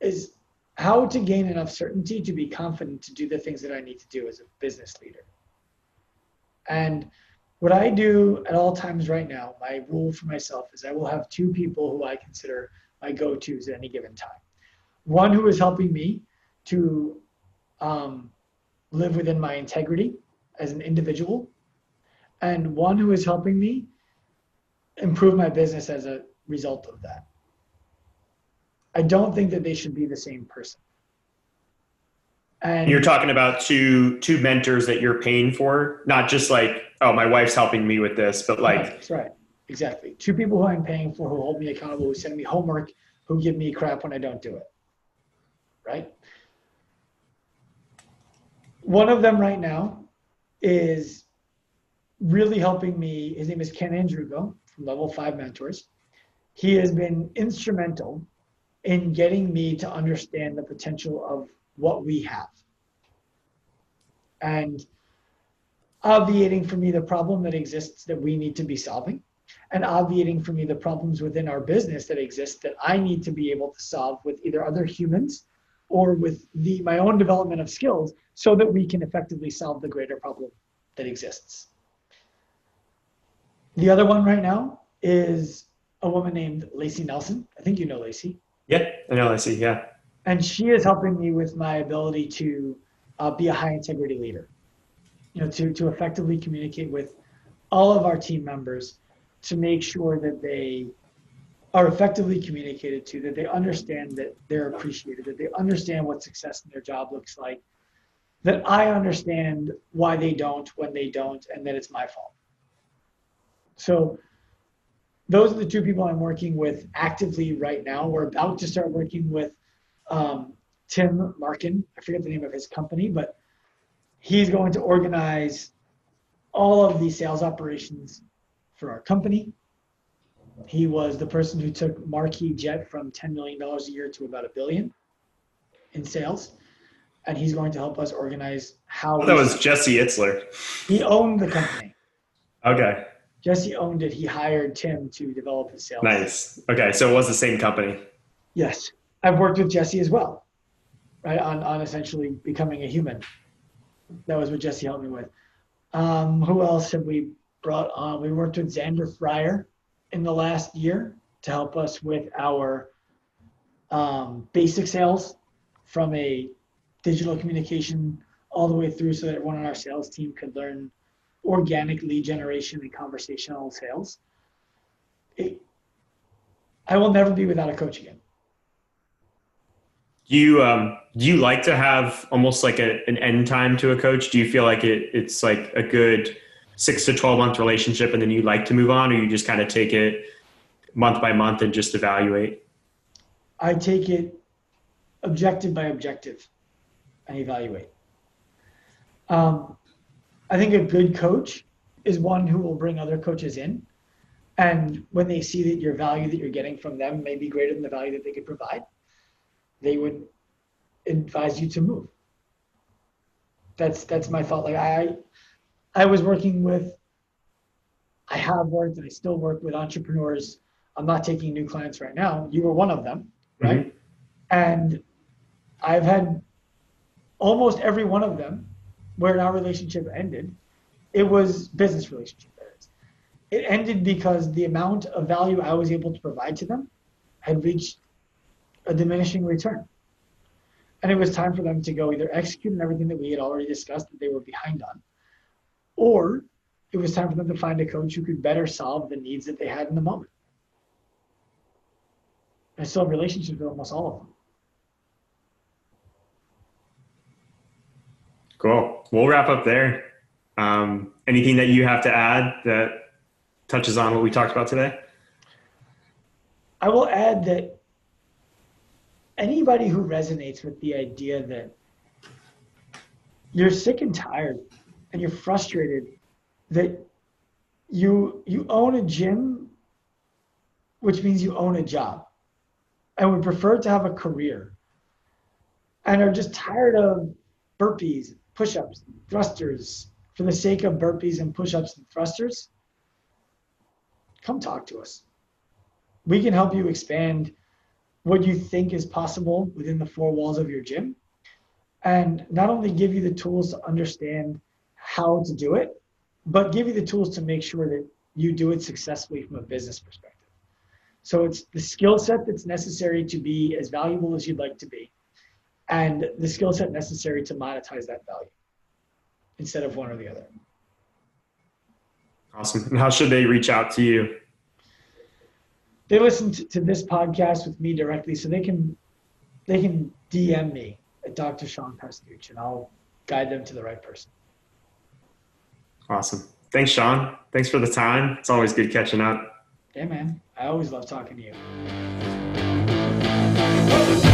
is how to gain enough certainty to be confident to do the things that I need to do as a business leader. And what I do at all times right now, my rule for myself is I will have two people who I consider my go tos at any given time. One who is helping me to um, live within my integrity as an individual, and one who is helping me improve my business as a result of that. I don't think that they should be the same person. And you're talking about two two mentors that you're paying for, not just like, oh, my wife's helping me with this, but like That's right. Exactly. Two people who I'm paying for who hold me accountable, who send me homework, who give me crap when I don't do it. Right? One of them right now is really helping me. His name is Ken Andrugo from Level 5 Mentors. He has been instrumental in getting me to understand the potential of what we have. And obviating for me the problem that exists that we need to be solving and obviating for me the problems within our business that exist that I need to be able to solve with either other humans or with the my own development of skills so that we can effectively solve the greater problem that exists. The other one right now is a woman named Lacey Nelson. I think you know Lacey. Yeah, I know Lacey. Yeah. And she is helping me with my ability to uh, be a high integrity leader. You know, to to effectively communicate with all of our team members to make sure that they are effectively communicated to, that they understand that they're appreciated, that they understand what success in their job looks like, that I understand why they don't when they don't, and that it's my fault. So those are the two people I'm working with actively right now. We're about to start working with um, Tim Markin. I forget the name of his company, but he's going to organize all of the sales operations for our company. He was the person who took Marquis Jet from $10 million a year to about a billion in sales. And he's going to help us organize how. Oh, that was Jesse Itzler. He owned the company. Okay. Jesse owned it. He hired Tim to develop his sales. Nice. Okay. So it was the same company. Yes. I've worked with Jesse as well, right? On, on essentially becoming a human. That was what Jesse helped me with. Um, who else have we brought on? We worked with Xander Fryer in the last year to help us with our um, basic sales from a digital communication all the way through so that everyone on our sales team could learn organic lead generation and conversational sales. It, I will never be without a coach again. Do you um, do you like to have almost like a, an end time to a coach? Do you feel like it, it's like a good six to 12 month relationship and then you like to move on or you just kind of take it month by month and just evaluate? I take it objective by objective and evaluate. Um, I think a good coach is one who will bring other coaches in. And when they see that your value that you're getting from them may be greater than the value that they could provide, they would advise you to move. That's that's my thought. Like I I was working with, I have worked and I still work with entrepreneurs. I'm not taking new clients right now. You were one of them, right? Mm-hmm. And I've had almost every one of them where our relationship ended. It was business relationship. It ended because the amount of value I was able to provide to them had reached a diminishing return. And it was time for them to go either execute on everything that we had already discussed that they were behind on, or it was time for them to find a coach who could better solve the needs that they had in the moment. I still have relationships with almost all of them. Cool. We'll wrap up there. Um, anything that you have to add that touches on what we talked about today? I will add that anybody who resonates with the idea that you're sick and tired and you're frustrated that you you own a gym which means you own a job and would prefer to have a career and are just tired of burpees push-ups thrusters for the sake of burpees and push-ups and thrusters come talk to us. We can help you expand what you think is possible within the four walls of your gym and not only give you the tools to understand how to do it, but give you the tools to make sure that you do it successfully from a business perspective. So it's the skill set that's necessary to be as valuable as you'd like to be, and the skill set necessary to monetize that value instead of one or the other. Awesome. And how should they reach out to you? They listen to, to this podcast with me directly, so they can they can DM me at Dr. Sean Pastuch, and I'll guide them to the right person. Awesome. Thanks, Sean. Thanks for the time. It's always good catching up. Yeah, man. I always love talking to you.